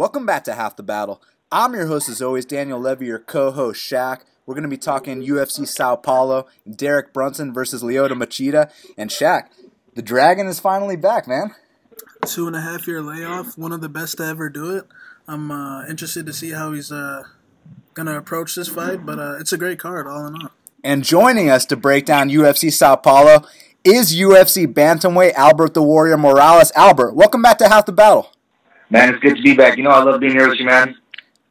Welcome back to Half the Battle. I'm your host, as always, Daniel Levy, your co host, Shaq. We're going to be talking UFC Sao Paulo, Derek Brunson versus Lyoto Machida. And Shaq, the Dragon is finally back, man. Two and a half year layoff, one of the best to ever do it. I'm uh, interested to see how he's uh, going to approach this fight, but uh, it's a great card, all in all. And joining us to break down UFC Sao Paulo is UFC Bantamweight Albert the Warrior Morales. Albert, welcome back to Half the Battle. Man, it's good to be back. You know I love being here with you, man.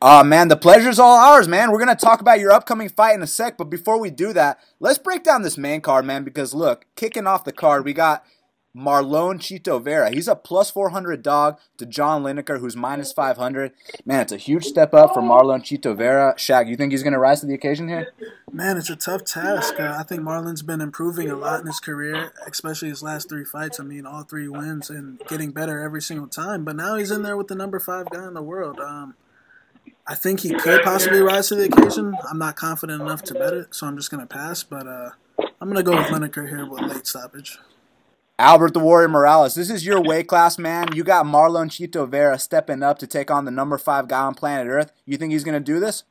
Uh, man, the pleasure's all ours, man. We're going to talk about your upcoming fight in a sec, but before we do that, let's break down this main card, man, because look, kicking off the card, we got Marlon Chito Vera. He's a plus 400 dog to John Lineker, who's minus 500. Man, it's a huge step up for Marlon Chito Vera. Shaq, you think he's going to rise to the occasion here? Man, it's a tough task. Uh, I think Marlon's been improving a lot in his career, especially his last three fights. I mean, all three wins and getting better every single time. But now he's in there with the number five guy in the world. Um, I think he could possibly rise to the occasion. I'm not confident enough to bet it, so I'm just going to pass. But uh, I'm going to go with Lineker here with late stoppage. Albert the Warrior Morales, this is your weight class, man. You got Marlon Chito Vera stepping up to take on the number five guy on planet Earth. You think he's going to do this?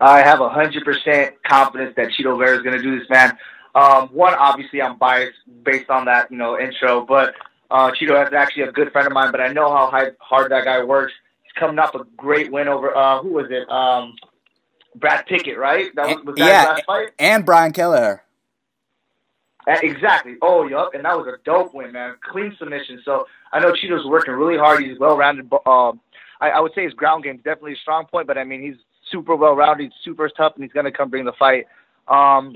I have a hundred percent confidence that Chito Vera is going to do this, man. Um, one, obviously, I'm biased based on that, you know, intro, but uh, Chito is actually a good friend of mine. But I know how high, hard that guy works. He's coming off a great win over uh, who was it? Um, Brad Pickett, right? That was, was that yeah, last fight. and Brian Kelleher. Uh, Exactly. Oh, yup. And that was a dope win, man. Clean submission. So I know Chito's working really hard. He's well rounded. Um, I, I would say his ground game is definitely a strong point, but I mean he's super well rounded. He's super tough, and he's gonna come bring the fight. Um,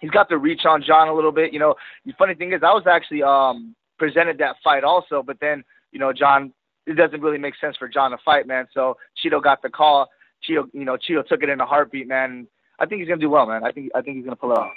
he's got the reach on John a little bit. You know, the funny thing is, I was actually um presented that fight also, but then you know John, it doesn't really make sense for John to fight, man. So Chito got the call. Chito, you know, Chito took it in a heartbeat, man. I think he's gonna do well, man. I think I think he's gonna pull it off.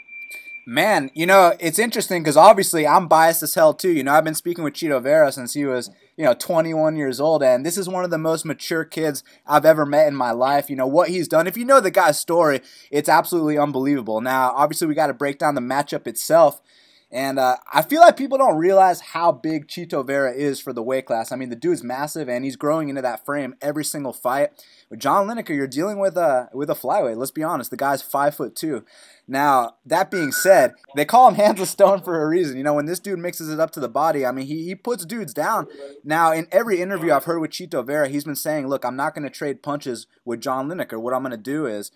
Man, you know, it's interesting because obviously I'm biased as hell too. You know, I've been speaking with Chito Vera since he was, you know, 21 years old, and this is one of the most mature kids I've ever met in my life. You know, what he's done, if you know the guy's story, it's absolutely unbelievable. Now, obviously, we got to break down the matchup itself. And uh, I feel like people don't realize how big Chito Vera is for the weight class. I mean, the dude's massive, and he's growing into that frame every single fight. With John Lineker, you're dealing with a with a flyweight. Let's be honest, the guy's five foot two. Now, that being said, they call him hands of stone for a reason. You know, when this dude mixes it up to the body, I mean, he, he puts dudes down. Now, in every interview I've heard with Chito Vera, he's been saying, look, I'm not going to trade punches with John Lineker. What I'm going to do is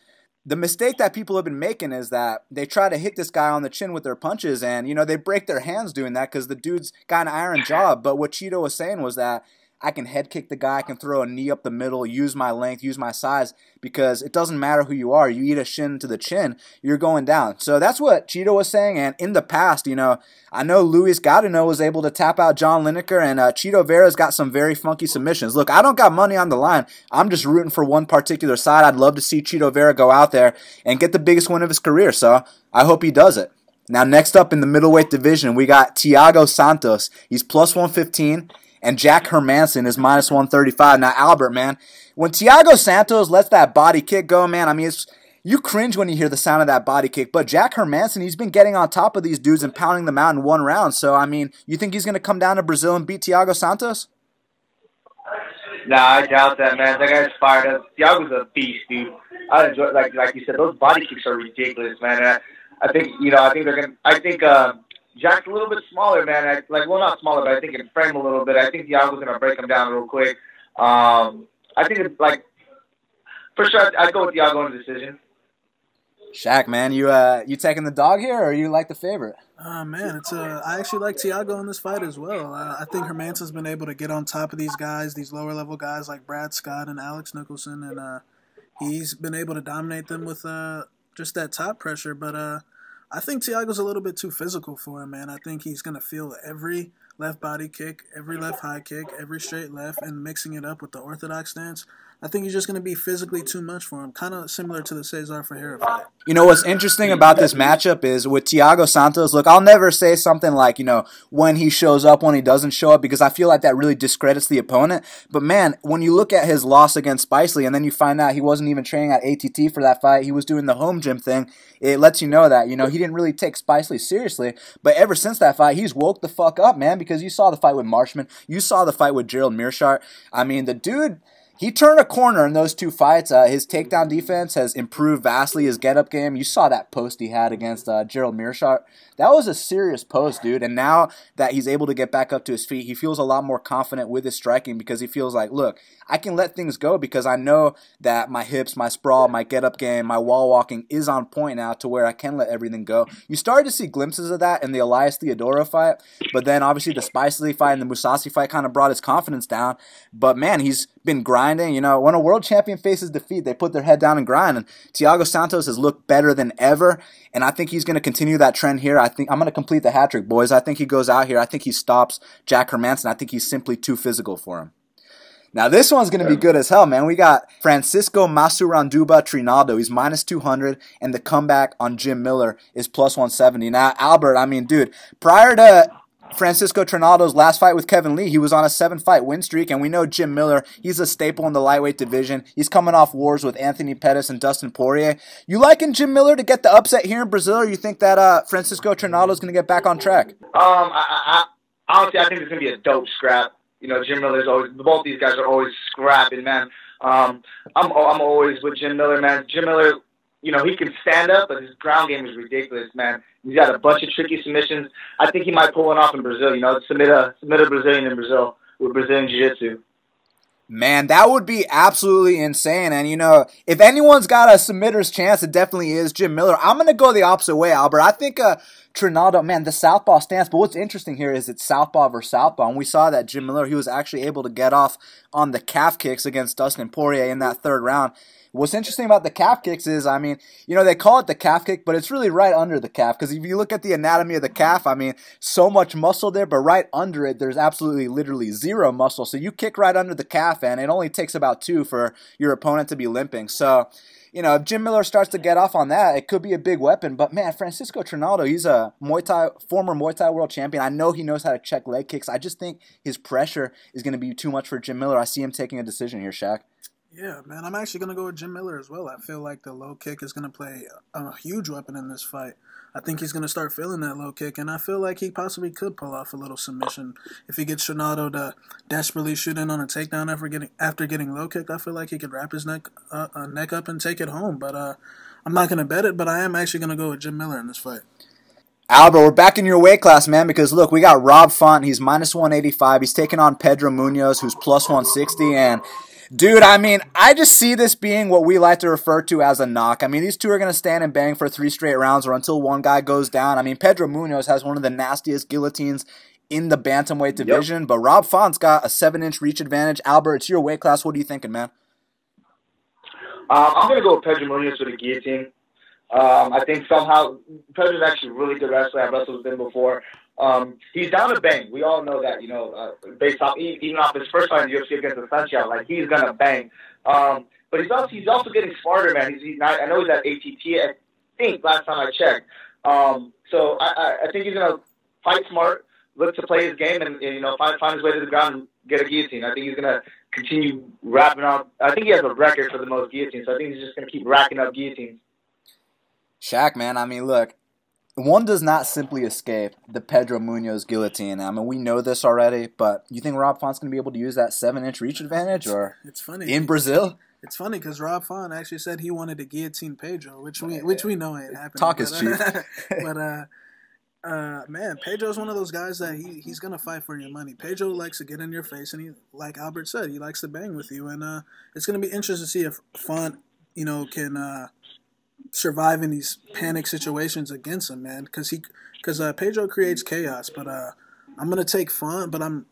the mistake that people have been making is that they try to hit this guy on the chin with their punches and you know they break their hands doing that because the dude's got an iron job but what chito was saying was that i can head kick the guy i can throw a knee up the middle use my length use my size because it doesn't matter who you are. You eat a shin to the chin you're going down. So that's what chito was saying and in the past you know i know Louis Gaudinot was able to tap out john lineker and uh, chito vera's got some very funky submissions. Look i don't got money on the line. I'm just rooting for one particular side. I'd love to see chito vera go out there and get the biggest win of his career so i hope he does it. Now, next up in the middleweight division, we got Thiago Santos. He's plus 115, and Jack Hermansson is minus 135. Now, Albert, man, when Thiago Santos lets that body kick go, man, I mean, it's you cringe when you hear the sound of that body kick. But Jack Hermansson, he's been getting on top of these dudes and pounding them out in one round. So, I mean, you think he's going to come down to Brazil and beat Thiago Santos? Nah, I doubt that, man. That guy's fired up. Thiago's a beast, dude. I enjoy, like, like you said, those body kicks are ridiculous, man. And I, I think, you know, I think they're gonna. I think uh, Jack's a little bit smaller, man. I, like, well, not smaller, but I think in frame a little bit. I think Thiago's gonna break him down real quick. Um, I think it's like, for sure, I'd, I'd go with Thiago in the decision. Shaq, man, you uh, you taking the dog here, or you like the favorite? Uh, man, it's uh, I actually like Tiago in this fight as well. Uh, I think Hermansson's been able to get on top of these guys, these lower level guys like Brad Scott and Alex Nicholson, and uh, he's been able to dominate them with uh, just that top pressure. But uh, I think Tiago's a little bit too physical for him, man. I think he's gonna feel every left body kick, every left high kick, every straight left, and mixing it up with the orthodox stance. I think he's just going to be physically too much for him, kind of similar to the Cesar Ferreira fight. You know what's interesting about this matchup is with Thiago Santos. Look, I'll never say something like you know when he shows up, when he doesn't show up, because I feel like that really discredits the opponent. But man, when you look at his loss against Spicely, and then you find out he wasn't even training at ATT for that fight, he was doing the home gym thing. It lets you know that you know he didn't really take Spicely seriously. But ever since that fight, he's woke the fuck up, man. because you saw the fight with Marshman, you saw the fight with Gerald Meerschaert. I mean, the dude he turned a corner in those two fights. Uh, his takedown defense has improved vastly. His get up game, you saw that post he had against uh, Gerald Meerschaert. That was a serious post, dude. And now that he's able to get back up to his feet, he feels a lot more confident with his striking because he feels like, look, I can let things go because I know that my hips, my sprawl, my get up game, my wall walking is on point now to where I can let everything go. You started to see glimpses of that in the Elias Theodorou fight, but then obviously the Spicely fight and the Mousasi fight kind of brought his confidence down. But man, he's been grinding. You know, when a world champion faces defeat, they put their head down and grind. And Thiago Santos has looked better than ever, and I think he's going to continue that trend here. I think I'm going to complete the hat trick, boys. I think he goes out here. I think he stops Jack Hermansson. I think he's simply too physical for him. Now this one's going to be good as hell, man. We got Francisco Massaranduba Trinaldo. He's minus 200, and the comeback on Jim Miller is plus 170. Now, Albert, I mean, dude, prior to Francisco Trinaldo's last fight with Kevin Lee, he was on a seven fight win streak, and we know Jim Miller, he's a staple in the lightweight division. He's coming off wars with Anthony Pettis and Dustin Poirier. You liking Jim Miller to get the upset here in Brazil, or you think that uh, Francisco Trinaldo's going to get back on track? Um, I, I, honestly, I think it's going to be a dope scrap. You know, Jim Miller's always, both these guys are always scrapping, man. Um, I'm, I'm always with Jim Miller, man. Jim Miller, you know, he can stand up, but his ground game is ridiculous, man. He's got a bunch of tricky submissions. I think he might pull one off in Brazil. You know, submit a submit a Brazilian in Brazil with Brazilian Jiu-Jitsu. Man, that would be absolutely insane. And you know, if anyone's got a submitter's chance, it definitely is Jim Miller. I'm gonna go the opposite way, Albert. I think uh, Trinaldo, man, the southpaw stance. But what's interesting here is it's southpaw versus southpaw, and we saw that Jim Miller he was actually able to get off on the calf kicks against Dustin Poirier in that third round. What's interesting about the calf kicks is, I mean, you know, they call it the calf kick, but it's really right under the calf. Because if you look at the anatomy of the calf, I mean, so much muscle there, but right under it, there's absolutely literally zero muscle. So you kick right under the calf, and it only takes about two for your opponent to be limping. So, you know, if Jim Miller starts to get off on that, it could be a big weapon. But man, Francisco Trinaldo, he's a Muay Thai former Muay Thai world champion. I know he knows how to check leg kicks. I just think his pressure is going to be too much for Jim Miller. I see him taking a decision here, Shaq. Yeah, man, I'm actually gonna go with Jim Miller as well. I feel like the low kick is gonna play a huge weapon in this fight. I think he's gonna start feeling that low kick, and I feel like he possibly could pull off a little submission if he gets Trinaldo to desperately shoot in on a takedown after getting after getting low kicked. I feel like he could wrap his neck uh, uh, neck up and take it home. But uh, I'm not gonna bet it, but I am actually gonna go with Jim Miller in this fight. Albert, we're back in your weight class, man, because look, we got Rob Font. He's minus 185. He's taking on Pedro Munhoz, who's plus 160. And Dude, I mean, I just see this being what we like to refer to as a knock. I mean, these two are going to stand and bang for three straight rounds or until one guy goes down. I mean, Pedro Munhoz has one of the nastiest guillotines in the bantamweight division, yep. but Rob Font's got a seven inch reach advantage. Albert, it's your weight class. What are you thinking, man? Um, I'm going to go with Pedro Munhoz with a guillotine. Um, I think somehow Pedro's actually a really good wrestler. I've wrestled with him before. Um, he's down to bang. We all know that, you know, uh, based off even off his first fight in the UFC against the Sunshine, like he's gonna bang. Um, but he's also he's also getting smarter, man. He's, he's not, I know he's at ATT. I think last time I checked. Um, so I, I, I think he's gonna fight smart, look to play his game, and, and you know find find his way to the ground and get a guillotine. I think he's gonna continue wrapping up. I think he has a record for the most guillotines. So I think he's just gonna keep racking up guillotines. Shaq, man. I mean, look, one does not simply escape the Pedro Munhoz guillotine. I mean, we know this already, but you think Rob Font's going to be able to use that seven inch reach advantage, or it's funny in Brazil? It's funny because Rob Font actually said he wanted to guillotine Pedro, which we which we know ain't happening. Talk is cheap, but uh, uh, man, Pedro's one of those guys that he he's gonna fight for your money. Pedro likes to get in your face, and he, like Albert said, he likes to bang with you, and uh, it's gonna be interesting to see if Font, you know, can. Uh, survive in these panic situations against him, man. Because he, because uh, Pedro creates chaos. But uh, I'm gonna take Font, but I'm.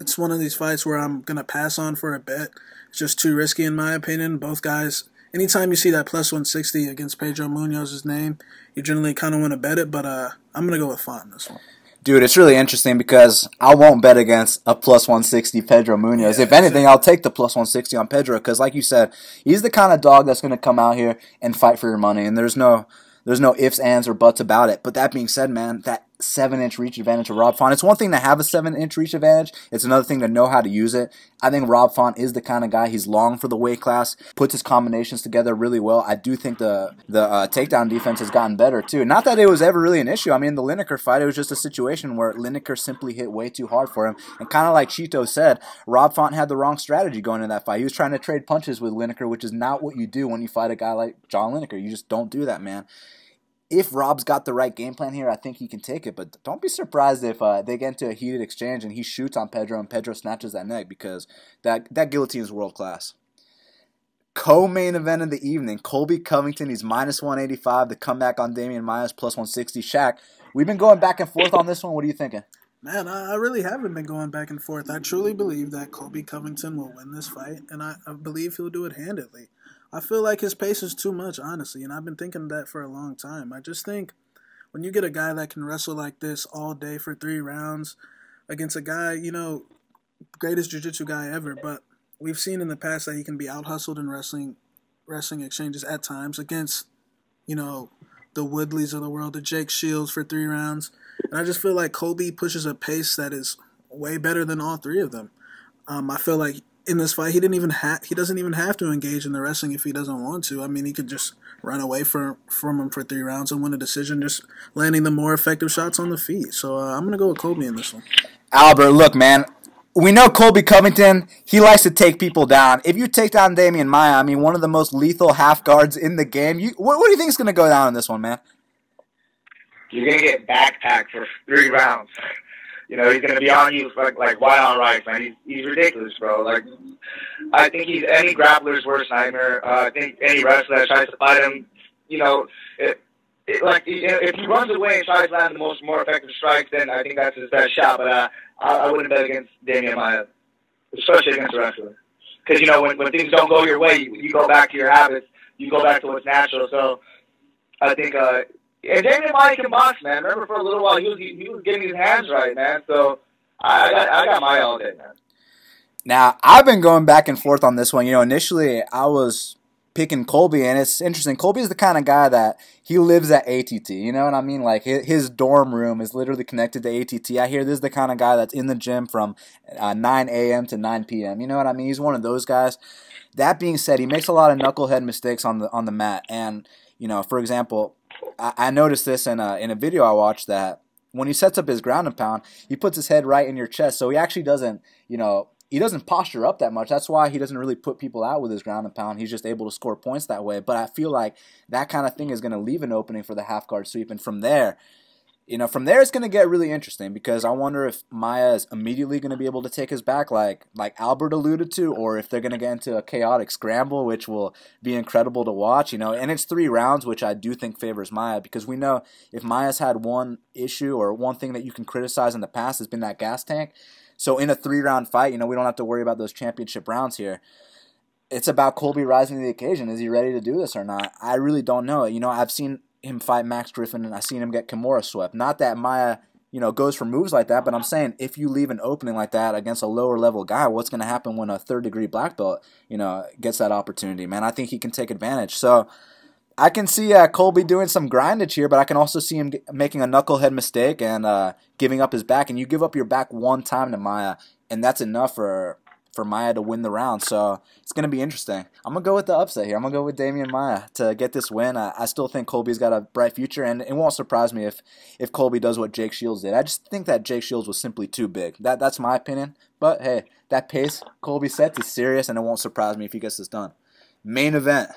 It's one of these fights where I'm gonna pass on for a bet. It's just too risky in my opinion. Both guys. Anytime you see that plus 160 against Pedro Munhoz's name, you generally kind of want to bet it. But uh, I'm gonna go with Font in this one. Dude, it's really interesting because I won't bet against a plus 160 Pedro Munhoz. Yeah, if anything, I'll take the plus 160 on Pedro because, like you said, he's the kind of dog that's going to come out here and fight for your money. And there's no, there's no ifs, ands, or buts about it. But that being said, man, that seven inch reach advantage of Rob Font. It's one thing to have a seven inch reach advantage. It's another thing to know how to use it. I think Rob Font is the kind of guy. He's long for the weight class, puts his combinations together really well. I do think the the uh, takedown defense has gotten better too. Not that it was ever really an issue. I mean, the Lineker fight, it was just a situation where Lineker simply hit way too hard for him. And kind of like Chito said, Rob Font had the wrong strategy going into that fight. He was trying to trade punches with Lineker, which is not what you do when you fight a guy like John Lineker. You just don't do that, man if Rob's got the right game plan here, I think he can take it. But don't be surprised if uh, they get into a heated exchange and he shoots on Pedro and Pedro snatches that neck because that that guillotine is world class. Co-main event of the evening: Colby Covington. He's minus one eighty five. The comeback on Demian Maia's plus one sixty. Shaq, we've been going back and forth on this one. What are you thinking? Man, I really haven't been going back and forth. I truly believe that Colby Covington will win this fight, and I, I believe he'll do it handedly. I feel like his pace is too much, honestly, and I've been thinking that for a long time. I just think when you get a guy that can wrestle like this all day for three rounds against a guy, you know, greatest jiu-jitsu guy ever, but we've seen in the past that he can be out hustled in wrestling wrestling exchanges at times against, you know, the Woodleys of the world, the Jake Shields for three rounds. And I just feel like Colby pushes a pace that is way better than all three of them. Um, I feel like in this fight, he didn't even have he doesn't even have to engage in the wrestling if he doesn't want to. I mean, he could just run away from from him for three rounds and win a decision, just landing the more effective shots on the feet. So uh, I'm gonna go with Colby in this one. Albert, look, man. We know Colby Covington. He likes to take people down. If you take down Demian Maia, I mean, one of the most lethal half guards in the game. You, what, what do you think is going to go down in this one, man? You're going to get backpacked for three rounds. You know, he's gonna be on you like like white on rice, man. He's he's ridiculous, bro. Like, I think he's any grappler's worst nightmare. Uh, I think any wrestler that tries to fight him, you know, it, it, like if he runs away and tries to land the most more effective strikes, then I think that's his best shot. But uh, I, I wouldn't bet against Demian Maia, especially against a wrestler, because you know when when things don't go your way, you, you go back to your habits, you go back to what's natural. So I think uh, and Demian Maia can box, man. Remember for a little while he was he, he was getting his hands right, man. So I, I got I got my all day, man. Now I've been going back and forth on this one. You know, initially I was picking Colby, and it's interesting. Colby is the kind of guy that he lives at ATT. You know what I mean? Like his, dorm room is literally connected to ATT. I hear this is the kind of guy that's in the gym from uh, 9 a.m. to 9 p.m. You know what I mean? He's one of those guys. That being said, he makes a lot of knucklehead mistakes on the on the mat, and you know, for example, I, I noticed this in a in a video I watched that when he sets up his ground and pound, he puts his head right in your chest, so he actually doesn't, you know, he doesn't posture up that much. That's why he doesn't really put people out with his ground and pound. He's just able to score points that way. But I feel like that kind of thing is going to leave an opening for the half guard sweep, and from there, you know, from there it's going to get really interesting because I wonder if Maia is immediately going to be able to take his back, like like Albert alluded to, or if they're going to get into a chaotic scramble, which will be incredible to watch. You know, and it's three rounds, which I do think favors Maia because we know if Maia's had one issue or one thing that you can criticize in the past has been that gas tank. So in a three round fight, you know, we don't have to worry about those championship rounds here it's about Colby rising to the occasion. Is he ready to do this or not? I really don't know. You know, I've seen him fight Max Griffin, and I seen him get Kimura swept. Not that Maia, you know, goes for moves like that, but I'm saying if you leave an opening like that against a lower level guy, what's going to happen when a third degree black belt, you know, gets that opportunity? Man, I think he can take advantage. So I can see uh, Colby doing some grindage here, but I can also see him making a knucklehead mistake and uh, giving up his back. And you give up your back one time to Maia, and that's enough for for Maia to win the round. So it's going to be interesting. I'm going to go with the upset here. I'm going to go with Demian Maia to get this win. I, I, still think Colby's got a bright future, and it won't surprise me if, if Colby does what Jake Shields did. I just think that Jake Shields was simply too big. That That's my opinion. But hey, that pace Colby sets is serious, and it won't surprise me if he gets this done. Main event.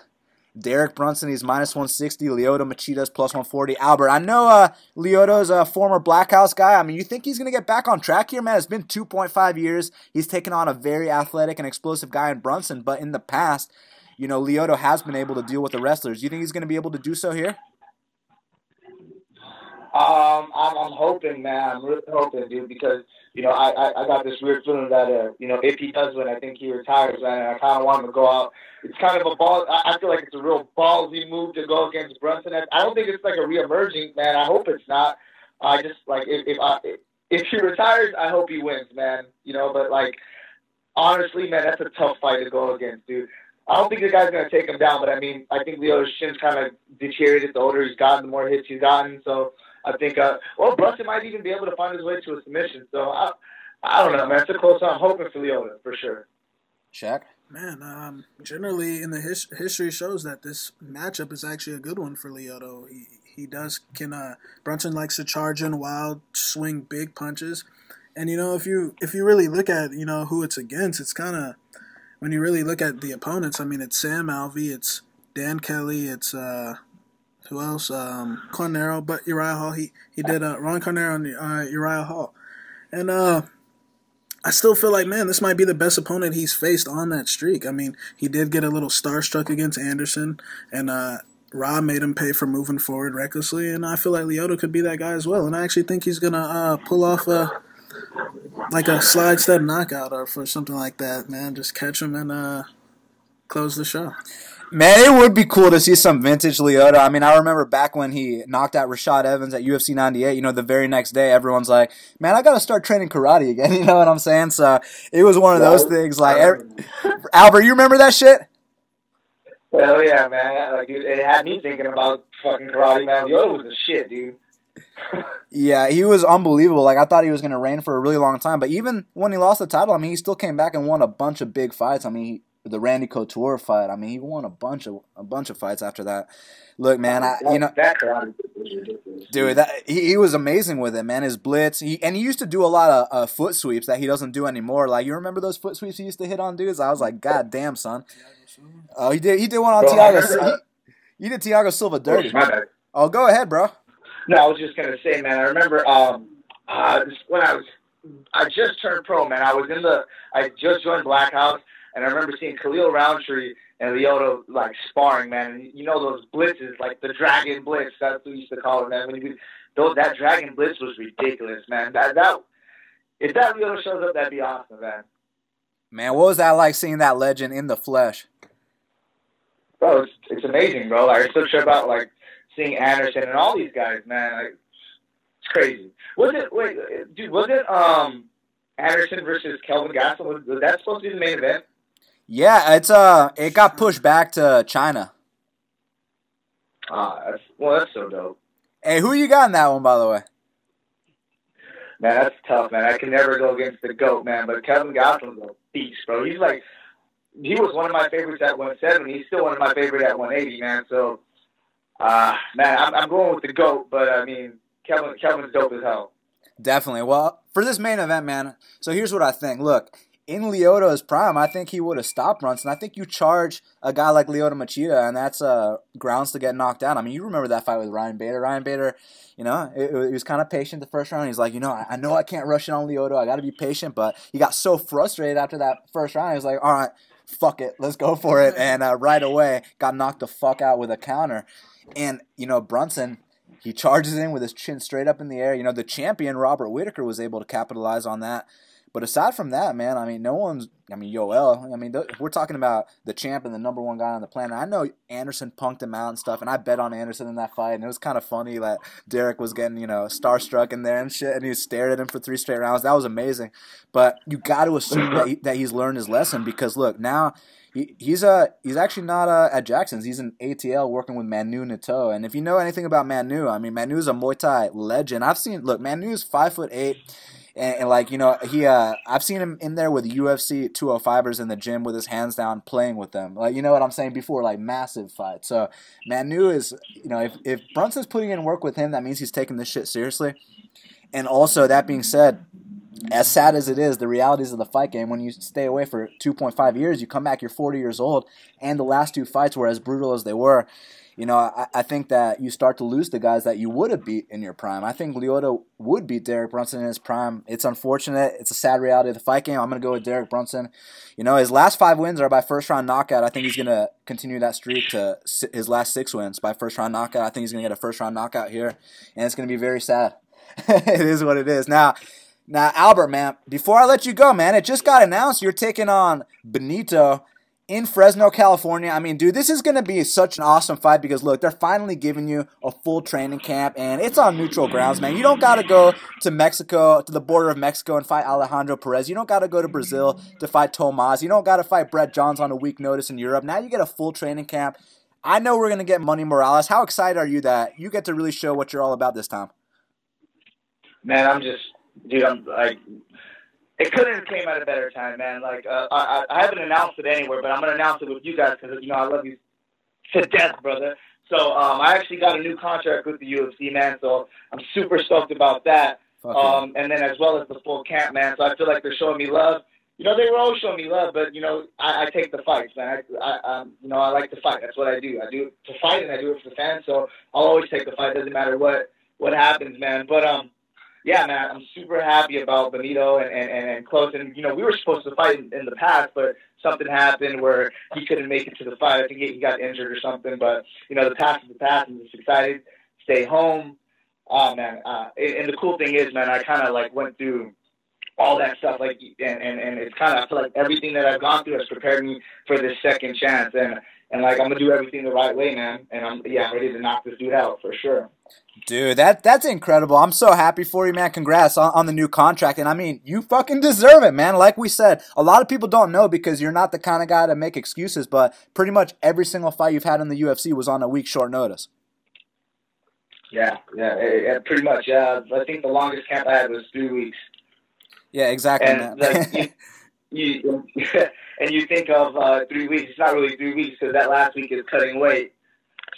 Derek Brunson, he's minus 160. Lyoto Machida's plus 140. Albert, I know uh, Lyoto's a former Black House guy. I mean, you think he's going to get back on track here, man? It's been 2.5 years. He's taken on a very athletic and explosive guy in Brunson, but in the past, you know, Lyoto has been able to deal with the wrestlers. You think he's going to be able to do so here? Um, I'm, I'm hoping, man. I'm really hoping, dude, because you know I, I, I got this weird feeling that uh, you know if he does win, I think he retires, man. And I kind of want him to go out. It's kind of a ball. I, I feel like it's a real ballsy move to go against Brunson. I don't think it's like a reemerging, man. I hope it's not. I just like if if I, if he retires, I hope he wins, man. You know, but like honestly, man, that's a tough fight to go against, dude. I don't think the guy's gonna take him down, but I mean, I think Leo's shin's kind of deteriorated the older he's gotten, the more hits he's gotten. So I think, uh, well, Brunson might even be able to find his way to a submission. So I, I don't know, man. It's a close. I'm hoping for Lyoto for sure. Shaq. Man, um, generally in the his- history shows that this matchup is actually a good one for Lyoto. He he does can uh, Brunson likes to charge in wild, swing big punches, and you know if you if you really look at you know who it's against, it's kind of when you really look at the opponents. I mean, it's Sam Alvey, it's Dan Kelly, it's uh, who else? Um, Carneiro, but Uriah Hall. He he did uh, Roan Carneiro and uh, Uriah Hall, and uh, I still feel like, man, this might be the best opponent he's faced on that streak. I mean, he did get a little starstruck against Anderson, and uh, Rob made him pay for moving forward recklessly, and I feel like Lyoto could be that guy as well. And I actually think he's gonna uh, pull off a like a slide step knockout or for something like that. Man, just catch him and uh, close the show. Man, it would be cool to see some vintage Lyoto. I mean, I remember back when he knocked out Rashad Evans at UFC 98. You know, the very next day, everyone's like, "Man, I got to start training karate again." You know what I'm saying? So it was one of those things. Like, every, Albert, you remember that shit? Hell yeah, man! Like it, it had me thinking about fucking karate, man. Lyoto was the shit, dude. yeah, he was unbelievable. Like I thought he was going to reign for a really long time, but even when he lost the title, I mean, he still came back and won a bunch of big fights. I mean, he, the Randy Couture fight. I mean, he won a bunch of a bunch of fights after that. Look, man, I you know that karate was ridiculous. Dude, that he, he was amazing with it, man. His blitz, he and he used to do a lot of uh, foot sweeps that he doesn't do anymore. Like you remember those foot sweeps he used to hit on dudes? I was like, God damn, son. Oh, he did. He did one on Bro, Tiago. remember- He, did Tiago Silva dirty. Oh, go ahead, bro. No, I was just gonna say, man. I remember um, uh, when I was, I just turned pro, man. I was in the, I just joined Black House, and I remember seeing Khalil Rountree and Lyoto like sparring, man. And you know those blitzes, like the Dragon Blitz. That's what we used to call it, man. When you, those that Dragon Blitz was ridiculous, man. That that if that Lyoto shows up, that'd be awesome, man. Man, what was that like seeing that legend in the flesh? Bro, it's, it's amazing, bro. Like, I still trip out like seeing Anderson and all these guys, man. Like, it's crazy. Was it wait, dude? Was it um Anderson versus Kelvin Gastelum? Was, was that supposed to be the main event? Yeah, it's uh, it got pushed back to China. Ah, that's well, that's so dope, Hey, who you got in that one, by the way? man. That's tough, man. I can never go against the goat, man. But Kevin Gastelum's a beast, bro. He's like, he was one of my favorites at 170. He's still one of my favorite at 180, man. So, uh, man, I'm, I'm going with the goat, but I mean, Kevin, Kevin's dope as hell. Definitely. Well, for this main event, man. So here's what I think. Look, in Lyoto's prime, I think he would have stopped Brunson. I think you charge a guy like Lyoto Machida, and that's uh, grounds to get knocked out. I mean, you remember that fight with Ryan Bader. Ryan Bader, you know, he was kind of patient the first round. He's like, you know, I, I know I can't rush it on Lyoto. I got to be patient, but he got so frustrated after that first round. He was like, all right, fuck it, let's go for it. And uh, right away, got knocked the fuck out with a counter. And you know, Brunson. He charges in with his chin straight up in the air. You know, the champion Robert Whittaker was able to capitalize on that. But aside from that, man, I mean, no one's. I mean, Yoel. I mean, th- we're talking about the champ and the number one guy on the planet. I know Anderson punked him out and stuff, and I bet on Anderson in that fight, and it was kind of funny that Derek was getting, you know, starstruck in there and shit, and he stared at him for three straight rounds. That was amazing. But you got to assume that, he, that he's learned his lesson because look now. He, he's uh he's actually not uh, at Jackson's. He's in ATL working with Manu Ntoh. And if you know anything about Manu, I mean Manu's a Muay Thai legend. I've seen look Manu's five foot eight. And, and like you know, he uh, I've seen him in there with UFC 205ers in the gym with his hands down, playing with them. Like you know what I'm saying before, like massive fights. So Manu is, you know, if if Brunson's putting in work with him, that means he's taking this shit seriously. And also, that being said, as sad as it is, the realities of the fight game, when you stay away for 2.5 years, you come back, you're 40 years old, and the last two fights were as brutal as they were. You know, I, I think that you start to lose the guys that you would have beat in your prime. I think Lyoto would beat Derek Brunson in his prime. It's unfortunate. It's a sad reality of the fight game. I'm going to go with Derek Brunson. You know, his last five wins are by first round knockout. I think he's going to continue that streak to his last six wins by first round knockout. I think he's going to get a first round knockout here, and it's going to be very sad. it is what it is. Now, now, Albert, man, before I let you go, man, it just got announced you're taking on Benito in Fresno, California. I mean, dude, this is going to be such an awesome fight because, look, they're finally giving you a full training camp and it's on neutral grounds, man. You don't got to go to Mexico, to the border of Mexico and fight Alejandro Perez. You don't got to go to Brazil to fight Tomas. You don't got to fight Brett Johns on a week notice in Europe. Now you get a full training camp. I know we're going to get Money Morales. How excited are you that you get to really show what you're all about this time? man, I'm just, dude, I'm like, it couldn't have came at a better time, man. Like, uh, I, I haven't announced it anywhere, but I'm gonna announce it with you guys because you know I love you to death, brother. So um, I actually got a new contract with the UFC, man. So I'm super stoked about that. Um, and then as well as the full camp, man. So I feel like they're showing me love. You know, they were always showing me love, but you know, I, I take the fights, man. I, I, um, you know, I like to fight. That's what I do. I do it to fight, and I do it for the fans. So I'll always take the fight. Doesn't matter what what happens, man. But um, yeah, man, I'm super happy about Benito and and, and, and close. And you know, we were supposed to fight in, in the past, but something happened where he couldn't make it to the fight. I think he got injured or something. But you know, the past is the past. I'm just excited. Stay home. Oh man, uh, and, the cool thing is, man, I kind of like went through all that stuff. Like, and and, and it's kind of I feel like everything that I've gone through has prepared me for this second chance. And and like I'm gonna do everything the right way, man. And I'm yeah, I'm ready to knock this dude out for sure. Dude, that that's incredible. I'm so happy for you, man. Congrats on, on the new contract. And I mean, you fucking deserve it, man. Like we said, a lot of people don't know because you're not the kind of guy to make excuses, but pretty much every single fight you've had in the UFC was on a week short notice. Yeah, yeah, yeah pretty much. Yeah, I think the longest camp I had was three weeks. Yeah, exactly. You, and you think of uh, three weeks. It's not really three weeks because that last week is cutting weight.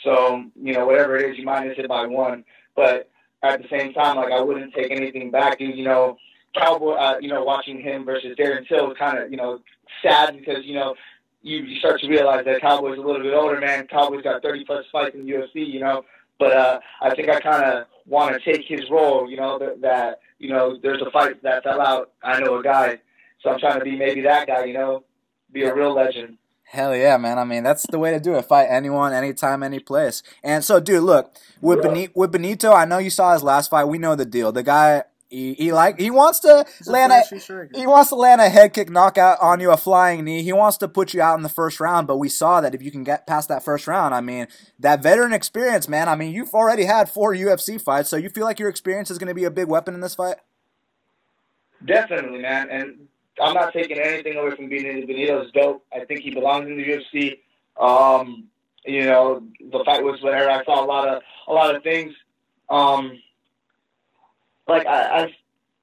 So you know, whatever it is, you minus it by one. But at the same time, like I wouldn't take anything back. Dude, you know, Cowboy. Uh, you know, watching him versus Darren Till kind of you know sad because you know you, you start to realize that Cowboy's a little bit older, man. Cowboy's got 30 plus fights in the UFC, you know. But uh, I think I kind of want to take his role, you know, that, that, you know, there's a fight that fell out. I know a guy. So I'm trying to be maybe that guy, you know, be a real legend. Hell yeah, man. I mean, that's the way to do it. Fight anyone, anytime, any place. And so, dude, look, with, yeah. Benito, with Benito, I know you saw his last fight. We know the deal. The guy he, he like he wants to He's land a, he wants to land a head kick knockout on you, a flying knee. He wants to put you out in the first round, but we saw that if you can get past that first round, I mean, that veteran experience, man. I mean, you've already had four UFC fights, so you feel like your experience is going to be a big weapon in this fight. Definitely, man, and I'm not taking anything away from Benito. Benito's dope. I think he belongs in the UFC. Um, you know, the fight was whatever. I saw a lot of a lot of things. Um, like I, I,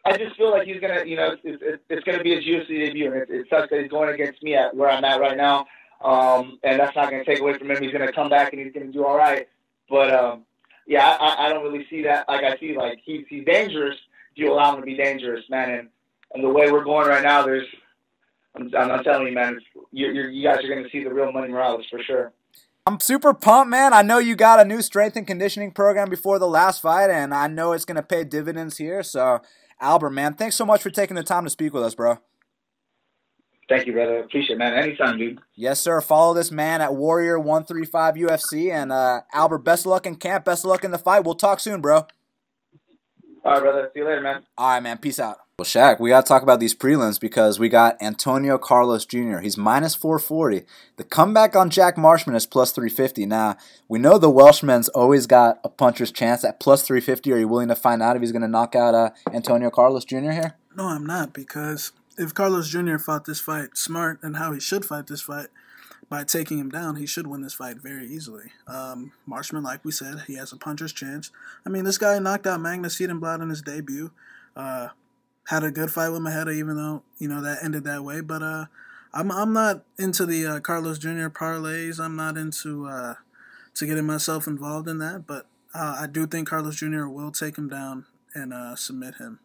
I just feel like he's gonna, you know, it's, it's, it's gonna be his UFC debut, and it, it sucks that he's going against me at where I'm at right now. Um, and that's not gonna take away from him. He's gonna come back and he's gonna do all right. But um, yeah, I, I don't really see that. Like I see, like he's he's dangerous. If you allow him to be dangerous, man, and and the way we're going right now, there's, I'm, I'm telling you, man, you you guys are gonna see the real Money Morales for sure. I'm super pumped, man. I know you got a new strength and conditioning program before the last fight, and I know it's going to pay dividends here. So, Albert, man, thanks so much for taking the time to speak with us, bro. Thank you, brother. Appreciate it, man. Anytime, dude. Yes, sir. Follow this man at Warrior135 UFC. And, uh, Albert, best of luck in camp. Best of luck in the fight. We'll talk soon, bro. All right, brother. See you later, man. All right, man. Peace out. Well, Shaq, we got to talk about these prelims because we got Antonio Carlos Jr. He's minus 440. The comeback on Jack Marshman is plus 350. Now, we know the Welshman's always got a puncher's chance at plus 350. Are you willing to find out if he's going to knock out uh, Antonio Carlos Jr. here? No, I'm not because if Carlos Jr. fought this fight smart and how he should fight this fight, by taking him down, he should win this fight very easily. Um, Marshman, like we said, he has a puncher's chance. I mean, this guy knocked out Magnus Cedenblad in his debut. Uh, had a good fight with Maheda, even though you know that ended that way. But uh, I'm I'm not into the uh, Carlos Jr. parlays. I'm not into uh, to getting myself involved in that. But uh, I do think Carlos Jr. will take him down and uh, submit him.